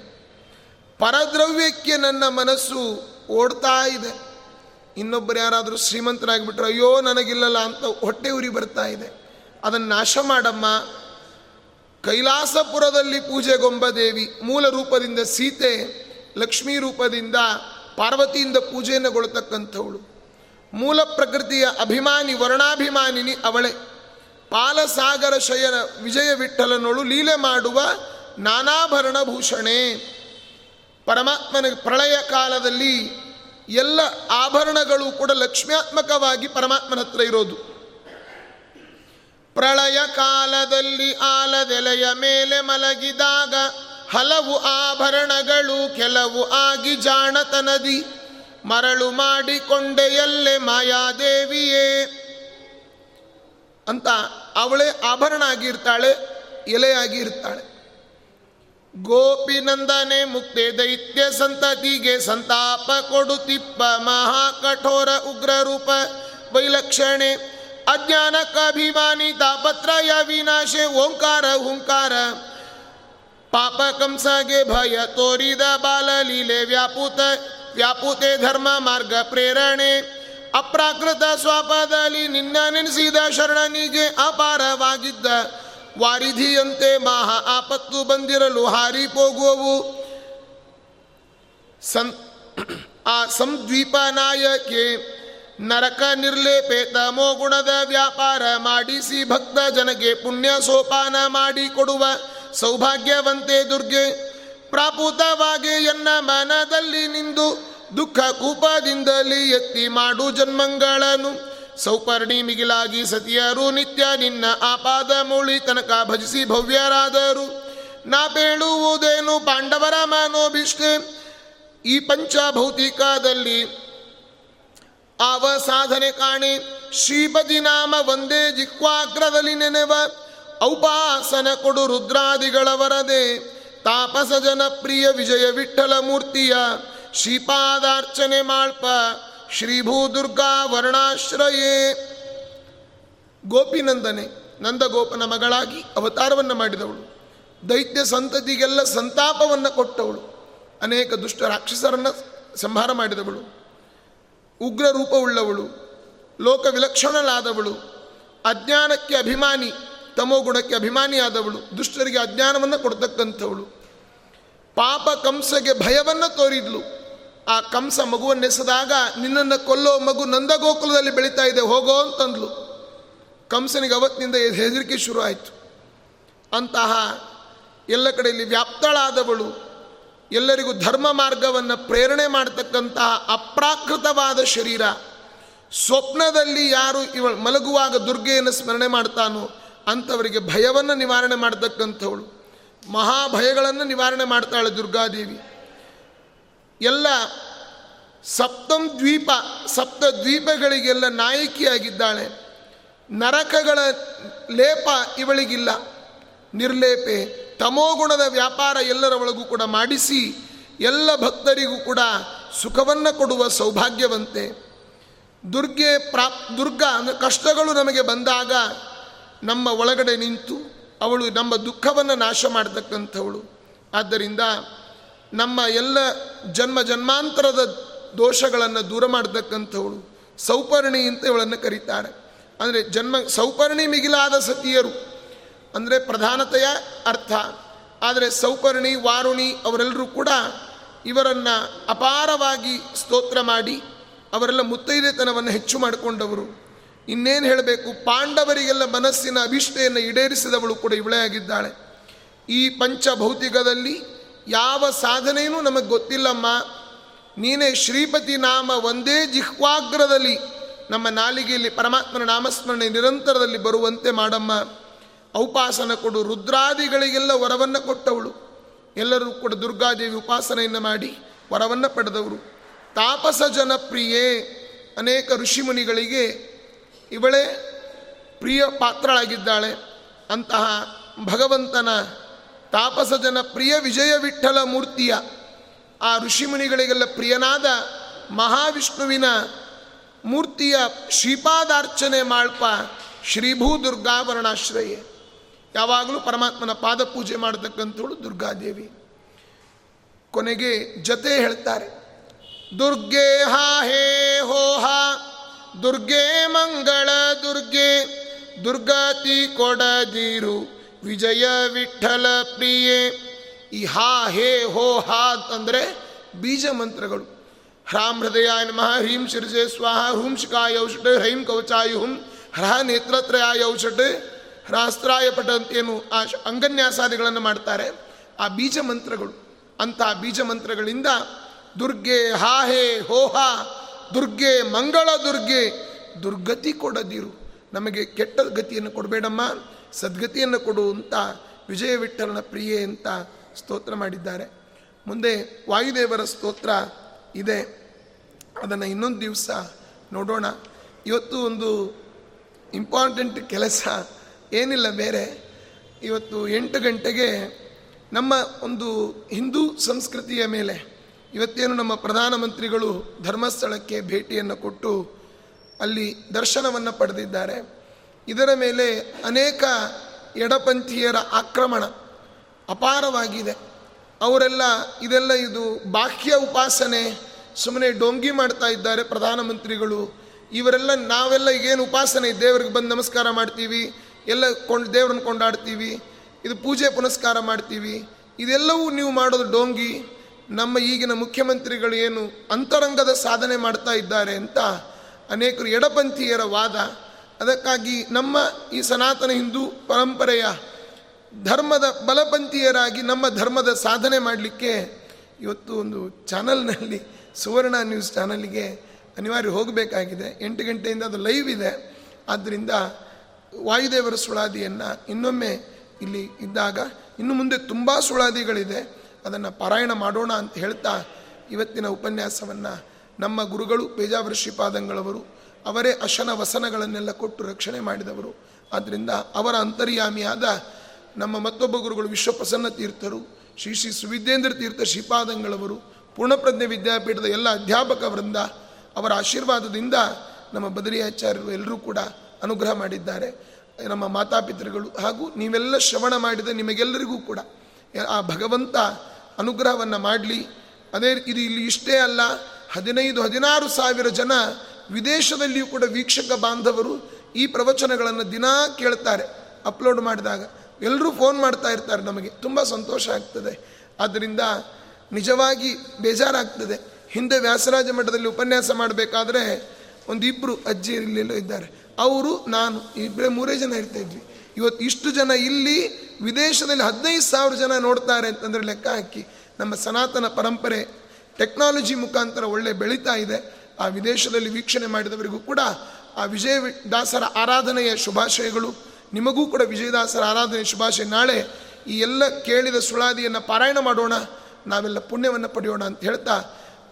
ಪರದ್ರವ್ಯಕ್ಕೆ ನನ್ನ ಮನಸ್ಸು ಓಡ್ತಾ ಇದೆ. ಇನ್ನೊಬ್ಬರು ಯಾರಾದರೂ ಶ್ರೀಮಂತರಾಗಿಬಿಟ್ರೆ, ಅಯ್ಯೋ, ನನಗಿಲ್ಲಲ್ಲ ಅಂತ ಹೊಟ್ಟೆ ಉರಿ ಬರ್ತಾ ಇದೆ. ಅದನ್ನು ನಾಶ ಮಾಡಮ್ಮ. ಕೈಲಾಸಪುರದಲ್ಲಿ ಪೂಜೆಗೊಂಬ ದೇವಿ ಮೂಲ ರೂಪದಿಂದ ಸೀತೆ, ಲಕ್ಷ್ಮೀ ರೂಪದಿಂದ ಪಾರ್ವತಿಯಿಂದ ಪೂಜೆಯನ್ನುಗೊಳ್ತಕ್ಕಂಥವಳು ಮೂಲ ಪ್ರಕೃತಿಯ ಅಭಿಮಾನಿ, ವರ್ಣಾಭಿಮಾನಿನಿ ಅವಳೆ. ಪಾಲಸಾಗರ ಶಯನ ವಿಜಯ ವಿಠಲನೊಳು ಲೀಲೆ ಮಾಡುವ ನಾನಾಭರಣ ಭೂಷಣೆ. ಪರಮಾತ್ಮನ ಪ್ರಳಯ ಕಾಲದಲ್ಲಿ ಎಲ್ಲ ಆಭರಣಗಳು ಕೂಡ ಲಕ್ಷ್ಮ್ಯಾತ್ಮಕವಾಗಿ ಪರಮಾತ್ಮನ ಹತ್ರ ಇರೋದು. ಪ್ರಳಯ ಕಾಲದಲ್ಲಿ ಆಲದೆಲೆಯ ಮೇಲೆ ಮಲಗಿದಾಗ ಹಲವು ಆಭರಣಗಳು ಕೆಲವು ಆಗಿ ಜಾಣತನದಿ. ಮರಳು ಮಾಡಿಕೊಂಡೆಯಲ್ಲೇ ಮಾಯಾದೇವಿಯೇ. ಅಂತ ಅವಳೇ ಆಭರಣ ಆಗಿರ್ತಾಳೆ ಎಲೆಯಾಗಿರ್ತಾಳೆ ಗೋಪಿನಂದನೆ ಮುಕ್ತೆ ದೈತ್ಯ ಸಂತತಿಗೆ ಸಂತಾಪ ಕೊಡುತ್ತಿಪ್ಪ ಮಹಾ ಕಠೋರ ಉಗ್ರ ರೂಪ ವೈಲಕ್ಷಣೆ. ಅಜ್ಞಾನಕ್ಕಾಭಿಮಾನಿ ತಾಪತ್ರಯ ವಿನಾಶೆ, ಓಂಕಾರ, ಹುಂಕಾರ. ಪಾಪ ಕಂಸಗೆ ಭಯ ತೋರಿದ ಬಾಲಲೀಲೆ ವ್ಯಾಪುತ, ವ್ಯಾಪುತೆ ಧರ್ಮ ಮಾರ್ಗ ಪ್ರೇರಣೆ. ಅಪ್ರಾಕೃತ ಸ್ವಾಪದಲ್ಲಿ ನಿನ್ನ ನೆನೆಸಿದ ಶರಣನಿಗೆ ಅಪಾರವಾಗಿದ್ದ. ವಾರಿಧಿಯಂತೆ ಮಹಾ ಆಪತ್ತು ಬಂದಿರಲು ಹಾರಿ ಹೋಗುವವು. ಸಂ ಆ ಸಂದ್ವೀಪ ನಾಯಕೆ ನರಕ ನಿರ್ಲೇಪೆ ತಮೋ ಗುಣದ ವ್ಯಾಪಾರ ಮಾಡಿಸಿ ಭಕ್ತ ಜನಗೆ ಪುಣ್ಯ ಸೋಪಾನ ಮಾಡಿ ಕೊಡುವ ಸೌಭಾಗ್ಯವಂತೆ ದುರ್ಗೆ ಪ್ರಾಪುತವಾಗಿ ಎನ್ನ ಮನದಲ್ಲಿ ನಿಂದು ದುಃಖ ಕೂಪದಿಂದಲೇ ಎತ್ತಿ ಮಾಡು ಜನ್ಮಂಗಳನು. ಸೌಪರ್ಣಿ ಮಿಗಿಲಾಗಿ ಸತಿಯರು ನಿತ್ಯ ನಿನ್ನ ಆಪಾದ ಮೂಳಿ ತನಕ ಭಜಿಸಿ ಭವ್ಯರಾದರು. ನಾ ಬೇಳುವುದೇನು ಪಾಂಡವರ ಮನೋಭಿಷ್ಠೆ. ಈ ಪಂಚಭೌತಿಕದಲ್ಲಿ ಆವ ಸಾಧನೆ ಕಾಣಿ. ಶ್ರೀಪತಿ ನಾಮ ಒಂದೇ ಜಿಕ್ವಾಗ್ರದಲ್ಲಿ ನೆನೆವ. ಔಪಾಸನ ಕೊಡು ರುದ್ರಾದಿಗಳ ವರದೆ ತಾಪಸ ಜನಪ್ರಿಯ ವಿಜಯ ವಿಠಲ ಮೂರ್ತಿಯ. ಶ್ರೀಪಾದಾರ್ಚನೆ ಮಾಳ್ಪ. ಶ್ರೀಭೂದುರ್ಗಾ ವರ್ಣಾಶ್ರಯೇ. ಗೋಪಿನಂದನೆ, ನಂದಗೋಪನ ಮಗಳಾಗಿ ಅವತಾರವನ್ನು ಮಾಡಿದವಳು. ದೈತ್ಯ ಸಂತತಿಗೆಲ್ಲ ಸಂತಾಪವನ್ನು ಕೊಟ್ಟವಳು. ಅನೇಕ ದುಷ್ಟ ರಾಕ್ಷಸರನ್ನು ಸಂಹಾರ ಮಾಡಿದವಳು. ಉಗ್ರ ರೂಪವುಳ್ಳವಳು ಲೋಕ ವಿಲಕ್ಷಣಳಾದವಳು ಅಜ್ಞಾನಕ್ಕೆ ಅಭಿಮಾನಿ, ತಮೋಗುಣಕ್ಕೆ ಅಭಿಮಾನಿಯಾದವಳು, ದುಷ್ಟರಿಗೆ ಅಜ್ಞಾನವನ್ನು ಕೊಡ್ತಕ್ಕಂಥವಳು. ಪಾಪ ಕಂಸಗೆ ಭಯವನ್ನು ತೋರಿದ್ಲು. ಆ ಕಂಸ ಮಗುವನ್ನೆಸೆದಾಗ, ನಿನ್ನನ್ನು ಕೊಲ್ಲೋ ಮಗು ನಂದಗೋಕುಲದಲ್ಲಿ ಬೆಳೀತಾ ಇದೆ, ಹೋಗೋ ಅಂತಂದ್ಲು. ಕಂಸನಿಗೆ ಅವತ್ತಿನಿಂದ ಹೆದರಿಕೆ ಶುರು ಆಯಿತು ಅಂತಹ ಎಲ್ಲ ಕಡೆಯಲ್ಲಿ ವ್ಯಾಪ್ತಳಾದವಳು ಎಲ್ಲರಿಗೂ ಧರ್ಮ ಮಾರ್ಗವನ್ನು ಪ್ರೇರಣೆ ಮಾಡತಕ್ಕಂತಹ ಅಪ್ರಾಕೃತವಾದ ಶರೀರ. ಸ್ವಪ್ನದಲ್ಲಿ ಯಾರು ಇವಳು ಮಲಗುವಾಗ ದುರ್ಗೆಯನ್ನು ಸ್ಮರಣೆ ಮಾಡ್ತಾನೋ ಅಂಥವರಿಗೆ ಭಯವನ್ನು ನಿವಾರಣೆ ಮಾಡತಕ್ಕಂಥವಳು. ಮಹಾಭಯಗಳನ್ನು ನಿವಾರಣೆ ಮಾಡ್ತಾಳೆ ದುರ್ಗಾದೇವಿ. ಎಲ್ಲ ಸಪ್ತಂ ದ್ವೀಪ, ಸಪ್ತ ದ್ವೀಪಗಳಿಗೆಲ್ಲ ನಾಯಕಿಯಾಗಿದ್ದಾಳೆ. ನರಕಗಳ ಲೇಪ ಇವಳಿಗಿಲ್ಲ. ನಿರ್ಲೇಪೆ. ತಮೋಗುಣದ ವ್ಯಾಪಾರ ಎಲ್ಲರ ಒಳಗೂ ಕೂಡ ಮಾಡಿಸಿ, ಎಲ್ಲ ಭಕ್ತರಿಗೂ ಕೂಡ ಸುಖವನ್ನು ಕೊಡುವ ಸೌಭಾಗ್ಯವಂತೆ. ದುರ್ಗೆ ಪ್ರಾಪ್, ದುರ್ಗ ಅಂದರೆ ಕಷ್ಟಗಳು ನಮಗೆ ಬಂದಾಗ ನಮ್ಮ ಒಳಗಡೆ ನಿಂತು ಅವಳು ನಮ್ಮ ದುಃಖವನ್ನು ನಾಶ ಮಾಡತಕ್ಕಂಥವಳು. ಆದ್ದರಿಂದ ನಮ್ಮ ಎಲ್ಲ ಜನ್ಮ ಜನ್ಮಾಂತರದ ದೋಷಗಳನ್ನು ದೂರ ಮಾಡತಕ್ಕಂಥವಳು. ಸೌಪರ್ಣಿ ಅಂತ ಇವಳನ್ನು ಕರೀತಾರೆ. ಅಂದರೆ ಜನ್ಮ, ಸೌಪರ್ಣಿ ಮಿಗಿಲಾದ ಸತಿಯರು. ಅಂದರೆ ಪ್ರಧಾನತೆಯ ಅರ್ಥ. ಆದರೆ ಸೌಕರ್ಣಿ, ವಾರುಣಿ ಅವರೆಲ್ಲರೂ ಕೂಡ ಇವರನ್ನು ಅಪಾರವಾಗಿ ಸ್ತೋತ್ರ ಮಾಡಿ, ಅವರೆಲ್ಲ ಮುತ್ತೈದೆತನವನ್ನು ಹೆಚ್ಚು ಮಾಡಿಕೊಂಡವರು. ಇನ್ನೇನು ಹೇಳಬೇಕು, ಪಾಂಡವರಿಗೆಲ್ಲ ಮನಸ್ಸಿನ ಅಭಿಷ್ಟೆಯನ್ನು ಈಡೇರಿಸಿದವಳು ಕೂಡ ಇವಳೇ ಆಗಿದ್ದಾಳೆ. ಈ ಪಂಚಭೌತಿಕದಲ್ಲಿ ಯಾವ ಸಾಧನೆಯೂ ನಮಗೆ ಗೊತ್ತಿಲ್ಲಮ್ಮ. ನೀನೇ ಶ್ರೀಪತಿ ನಾಮ ಒಂದೇ ಜಿಹ್ವಾಗ್ರದಲ್ಲಿ ನಮ್ಮ ನಾಲಿಗೆಯಲ್ಲಿ ಪರಮಾತ್ಮನ ನಾಮಸ್ಮರಣೆ ನಿರಂತರದಲ್ಲಿ ಬರುವಂತೆ ಮಾಡಮ್ಮ. ಔಪಾಸನ ಕೊಡು. ರುದ್ರಾದಿಗಳಿಗೆಲ್ಲ ವರವನ್ನು ಕೊಟ್ಟವಳು. ಎಲ್ಲರೂ ಕೂಡ ದುರ್ಗಾದೇವಿ ಉಪಾಸನೆಯನ್ನು ಮಾಡಿ ವರವನ್ನು ಪಡೆದವರು. ತಾಪಸ ಜನಪ್ರಿಯೇ, ಅನೇಕ ಋಷಿಮುನಿಗಳಿಗೆ ಇವಳೇ ಪ್ರಿಯ ಪಾತ್ರಳಾಗಿದ್ದಾಳೆ. ಅಂತಹ ಭಗವಂತನ ತಾಪಸ ಜನಪ್ರಿಯ ವಿಜಯ ವಿಠಲ ಮೂರ್ತಿಯ ಆ ಋಷಿಮುನಿಗಳಿಗೆಲ್ಲ ಪ್ರಿಯನಾದ ಮಹಾವಿಷ್ಣುವಿನ ಮೂರ್ತಿಯ ಶ್ರೀಪಾದಾರ್ಚನೆ ಮಾಳ್ಪ ಶ್ರೀಭೂ ದುರ್ಗಾವರಣಾಶ್ರಯೇ ಯಾವಾಗಲೂ ಪರಮಾತ್ಮನ ಪಾದ ಪೂಜೆ ಮಾಡತಕ್ಕಂಥವಳು ದುರ್ಗಾದೇವಿ. ಕೊನೆಗೆ ಜತೆ ಹೇಳ್ತಾರೆ, ದುರ್ಗೆ ಹಾ ಹೇ ಹೋ ಹಾ, ದುರ್ಗೆ ಮಂಗಳ ದುರ್ಗೆ ದುರ್ಗಾತಿ ಕೊಡದಿರು ವಿಜಯ ವಿಠಲ ಪ್ರಿಯೆ. ಈ ಹಾ ಹೇ ಹೋ ಹಾ ಅಂತಂದರೆ ಬೀಜ ಮಂತ್ರಗಳು. ಹ್ರಾಂ ಹೃದಯಾಯ ನಮಃ ಹ್ರೀಂ ಶಿರಸೆ ಸ್ವಾಹ ಹ್ರೂಂ ಶಿಕಾಯ ಔಷಧ ಹ್ರೈಂ ಕವಚಾಯ ಹುಂ ಹ್ರಹ ನೇತ್ರತ್ರಯಾಯ ಔಷಧ ಹ್ರಾಸ್ತ್ರಾಯ ಪಟ ಅಂತೇನು ಆ ಅಂಗನ್ಯಾಸಾದಿಗಳನ್ನು ಮಾಡ್ತಾರೆ. ಆ ಬೀಜ ಮಂತ್ರಗಳು, ಅಂಥ ಬೀಜ ಮಂತ್ರಗಳಿಂದ ದುರ್ಗೆ ಹಾ ಹೇ ಹೋಹಾ, ದುರ್ಗೆ ಮಂಗಳ ದುರ್ಗೆ, ದುರ್ಗತಿ ಕೊಡದಿರು. ನಮಗೆ ಕೆಟ್ಟ ಗತಿಯನ್ನು ಕೊಡಬೇಡಮ್ಮ, ಸದ್ಗತಿಯನ್ನು ಕೊಡು ಅಂತ ವಿಜಯ ವಿಠಲನ ಪ್ರಿಯೆ ಅಂತ ಸ್ತೋತ್ರ ಮಾಡಿದ್ದಾರೆ. ಮುಂದೆ ವಾಯುದೇವರ ಸ್ತೋತ್ರ ಇದೆ. ಅದನ್ನು ಇನ್ನೊಂದು ದಿವಸ ನೋಡೋಣ. ಇವತ್ತು ಒಂದು ಇಂಪಾರ್ಟೆಂಟ್ ಕೆಲಸ. ಏನಿಲ್ಲ ಬೇರೆ. ಇವತ್ತು ಎಂಟು ಗಂಟೆಗೆ ನಮ್ಮ ಒಂದು ಹಿಂದೂ ಸಂಸ್ಕೃತಿಯ ಮೇಲೆ ಇವತ್ತೇನು ನಮ್ಮ ಪ್ರಧಾನಮಂತ್ರಿಗಳು ಧರ್ಮಸ್ಥಳಕ್ಕೆ ಭೇಟಿಯನ್ನು ಕೊಟ್ಟು ಅಲ್ಲಿ ದರ್ಶನವನ್ನು ಪಡೆದಿದ್ದಾರೆ. ಇದರ ಮೇಲೆ ಅನೇಕ ಎಡಪಂಥೀಯರ ಆಕ್ರಮಣ ಅಪಾರವಾಗಿದೆ. ಅವರೆಲ್ಲ ಇದೆಲ್ಲ ಇದು ಬಾಹ್ಯ ಉಪಾಸನೆ ಸುಮ್ಮನೆ ಡೊಂಗಿ ಮಾಡ್ತಾ ಇದ್ದಾರೆ ಪ್ರಧಾನಮಂತ್ರಿಗಳು. ಇವರೆಲ್ಲ ನಾವೆಲ್ಲ ಈಗೇನು ಉಪಾಸನೆ ದೇವ್ರಿಗೆ ಬಂದು ನಮಸ್ಕಾರ ಮಾಡ್ತೀವಿ ಎಲ್ಲ ಕೊಂಡು ದೇವ್ರನ್ನ ಕೊಂಡಾಡ್ತೀವಿ. ಇದು ಪೂಜೆ ಪುನಸ್ಕಾರ ಮಾಡ್ತೀವಿ. ಇದೆಲ್ಲವೂ ನೀವು ಮಾಡೋದು ಡೋಂಗಿ. ನಮ್ಮ ಈಗಿನ ಮುಖ್ಯಮಂತ್ರಿಗಳು ಏನು ಅಂತರಂಗದ ಸಾಧನೆ ಮಾಡ್ತಾ ಇದ್ದಾರೆ ಅಂತ ಅನೇಕರು ಎಡಪಂಥೀಯರ ವಾದ. ಅದಕ್ಕಾಗಿ ನಮ್ಮ ಈ ಸನಾತನ ಹಿಂದೂ ಪರಂಪರೆಯ ಧರ್ಮದ ಬಲಪಂಥೀಯರಾಗಿ ನಮ್ಮ ಧರ್ಮದ ಸಾಧನೆ ಮಾಡಲಿಕ್ಕೆ ಇವತ್ತು ಒಂದು ಚಾನಲ್ನಲ್ಲಿ, ಸುವರ್ಣ ನ್ಯೂಸ್ ಚಾನಲ್ಗೆ ಅನಿವಾರ್ಯ ಹೋಗಬೇಕಾಗಿದೆ. ಎಂಟು ಗಂಟೆಯಿಂದ ಅದು ಲೈವ್ ಇದೆ. ಆದ್ದರಿಂದ ವಾಯುದೇವರ ಸುಳಾದಿಯನ್ನು ಇನ್ನೊಮ್ಮೆ ಇಲ್ಲಿ ಇದ್ದಾಗ ಇನ್ನು ಮುಂದೆ ತುಂಬ ಸುಳಾದಿಗಳಿದೆ. ಅದನ್ನು ಪಾರಾಯಣ ಮಾಡೋಣ ಅಂತ ಹೇಳ್ತಾ ಇವತ್ತಿನ ಉಪನ್ಯಾಸವನ್ನು ನಮ್ಮ ಗುರುಗಳು ಪೇಜಾವರ ಶ್ರೀಪಾದಂಗಳವರು ಅವರೇ ಅಶನ ವಸನಗಳನ್ನೆಲ್ಲ ಕೊಟ್ಟು ರಕ್ಷಣೆ ಮಾಡಿದವರು. ಆದ್ದರಿಂದ ಅವರ ಅಂತರ್ಯಾಮಿಯಾದ ನಮ್ಮ ಮತ್ತೊಬ್ಬ ಗುರುಗಳು ವಿಶ್ವಪ್ರಸನ್ನ ತೀರ್ಥರು, ಶ್ರೀ ಶ್ರೀ ಸುವಿದ್ಯೇಂದ್ರ ತೀರ್ಥ ಶ್ರೀಪಾದಂಗಳವರು, ಪೂರ್ಣಪ್ರಜ್ಞೆ ವಿದ್ಯಾಪೀಠದ ಎಲ್ಲ ಅಧ್ಯಾಪಕ ವೃಂದ ಅವರ ಆಶೀರ್ವಾದದಿಂದ ನಮ್ಮ ಬದರಿಯಾಚಾರ್ಯರು ಎಲ್ಲರೂ ಕೂಡ ಅನುಗ್ರಹ ಮಾಡಿದ್ದಾರೆ. ನಮ್ಮ ಮಾತಾಪಿತೃಗಳು ಹಾಗೂ ನೀವೆಲ್ಲ ಶ್ರವಣ ಮಾಡಿದ ನಿಮಗೆಲ್ಲರಿಗೂ ಕೂಡ ಆ ಭಗವಂತ ಅನುಗ್ರಹವನ್ನು ಮಾಡಲಿ. ಅದೇ ಇದು ಇಲ್ಲಿ ಇಷ್ಟೇ ಅಲ್ಲ, ಹದಿನೈದು, ಹದಿನಾರು ಸಾವಿರ ಜನ ವಿದೇಶದಲ್ಲಿಯೂ ಕೂಡ ವೀಕ್ಷಕ ಬಾಂಧವರು ಈ ಪ್ರವಚನಗಳನ್ನು ದಿನಾ ಕೇಳ್ತಾರೆ, ಅಪ್ಲೋಡ್ ಮಾಡಿದಾಗ. ಎಲ್ಲರೂ ಫೋನ್ ಮಾಡ್ತಾ ಇರ್ತಾರೆ ನಮಗೆ, ತುಂಬ ಸಂತೋಷ ಆಗ್ತದೆ. ಆದ್ದರಿಂದ ನಿಜವಾಗಿ ಬೇಜಾರಾಗ್ತದೆ. ಹಿಂದೆ ವ್ಯಾಸರಾಜ ಮಠದಲ್ಲಿ ಉಪನ್ಯಾಸ ಮಾಡಬೇಕಾದ್ರೆ ಒಂದಿಬ್ಬರು ಅಜ್ಜಿ ಇರಲಿಲ್ಲ ಇದ್ದಾರೆ. ಅವರು ನಾನು ಇಬ್ಬರೇ ಮೂರೇ ಜನ ಇರ್ತಾ ಇದ್ವಿ. ಇವತ್ತು ಇಷ್ಟು ಜನ ಇಲ್ಲಿ, ವಿದೇಶದಲ್ಲಿ ಹದಿನೈದು ಸಾವಿರ ಜನ ನೋಡ್ತಾರೆ ಅಂತಂದರೆ ಲೆಕ್ಕ ಹಾಕಿ ನಮ್ಮ ಸನಾತನ ಪರಂಪರೆ ಟೆಕ್ನಾಲಜಿ ಮುಖಾಂತರ ಒಳ್ಳೆ ಬೆಳೀತಾ ಇದೆ. ಆ ವಿದೇಶದಲ್ಲಿ ವೀಕ್ಷಣೆ ಮಾಡಿದವರಿಗೂ ಕೂಡ ಆ ವಿಜಯ ದಾಸರ ಆರಾಧನೆಯ ಶುಭಾಶಯಗಳು. ನಿಮಗೂ ಕೂಡ ವಿಜಯದಾಸರ ಆರಾಧನೆ ಶುಭಾಶಯ. ನಾಳೆ ಈ ಎಲ್ಲ ಕೇಳಿದ ಸುಳಾದಿಯನ್ನು ಪಾರಾಯಣ ಮಾಡೋಣ. ನಾವೆಲ್ಲ ಪುಣ್ಯವನ್ನು ಪಡೆಯೋಣ ಅಂತ ಹೇಳ್ತಾ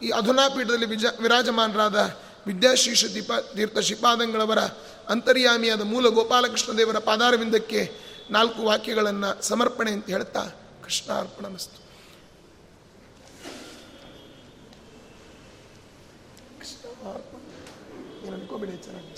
ಈ ಅಧುನಾಪೀಠದಲ್ಲಿ ವಿಜ ವಿರಾಜಮಾನರಾದ ವಿದ್ಯಾಶೀಷ ದೀಪ ತೀರ್ಥ ಶ್ರೀಪಾದಂಗಳವರ ಅಂತರ್ಯಾಮಿಯಾದ ಮೂಲ ಗೋಪಾಲಕೃಷ್ಣ ದೇವರ ಪಾದಾರವಿಂದಕ್ಕೆ ನಾಲ್ಕು ವಾಕ್ಯಗಳನ್ನು ಸಮರ್ಪಣೆ ಅಂತ ಹೇಳ್ತಾ ಕೃಷ್ಣಾರ್ಪಣ ಮಸ್ತು ಏನು ಅನ್ಕೋಬೇಡಿ, ಚೆನ್ನಾಗಿ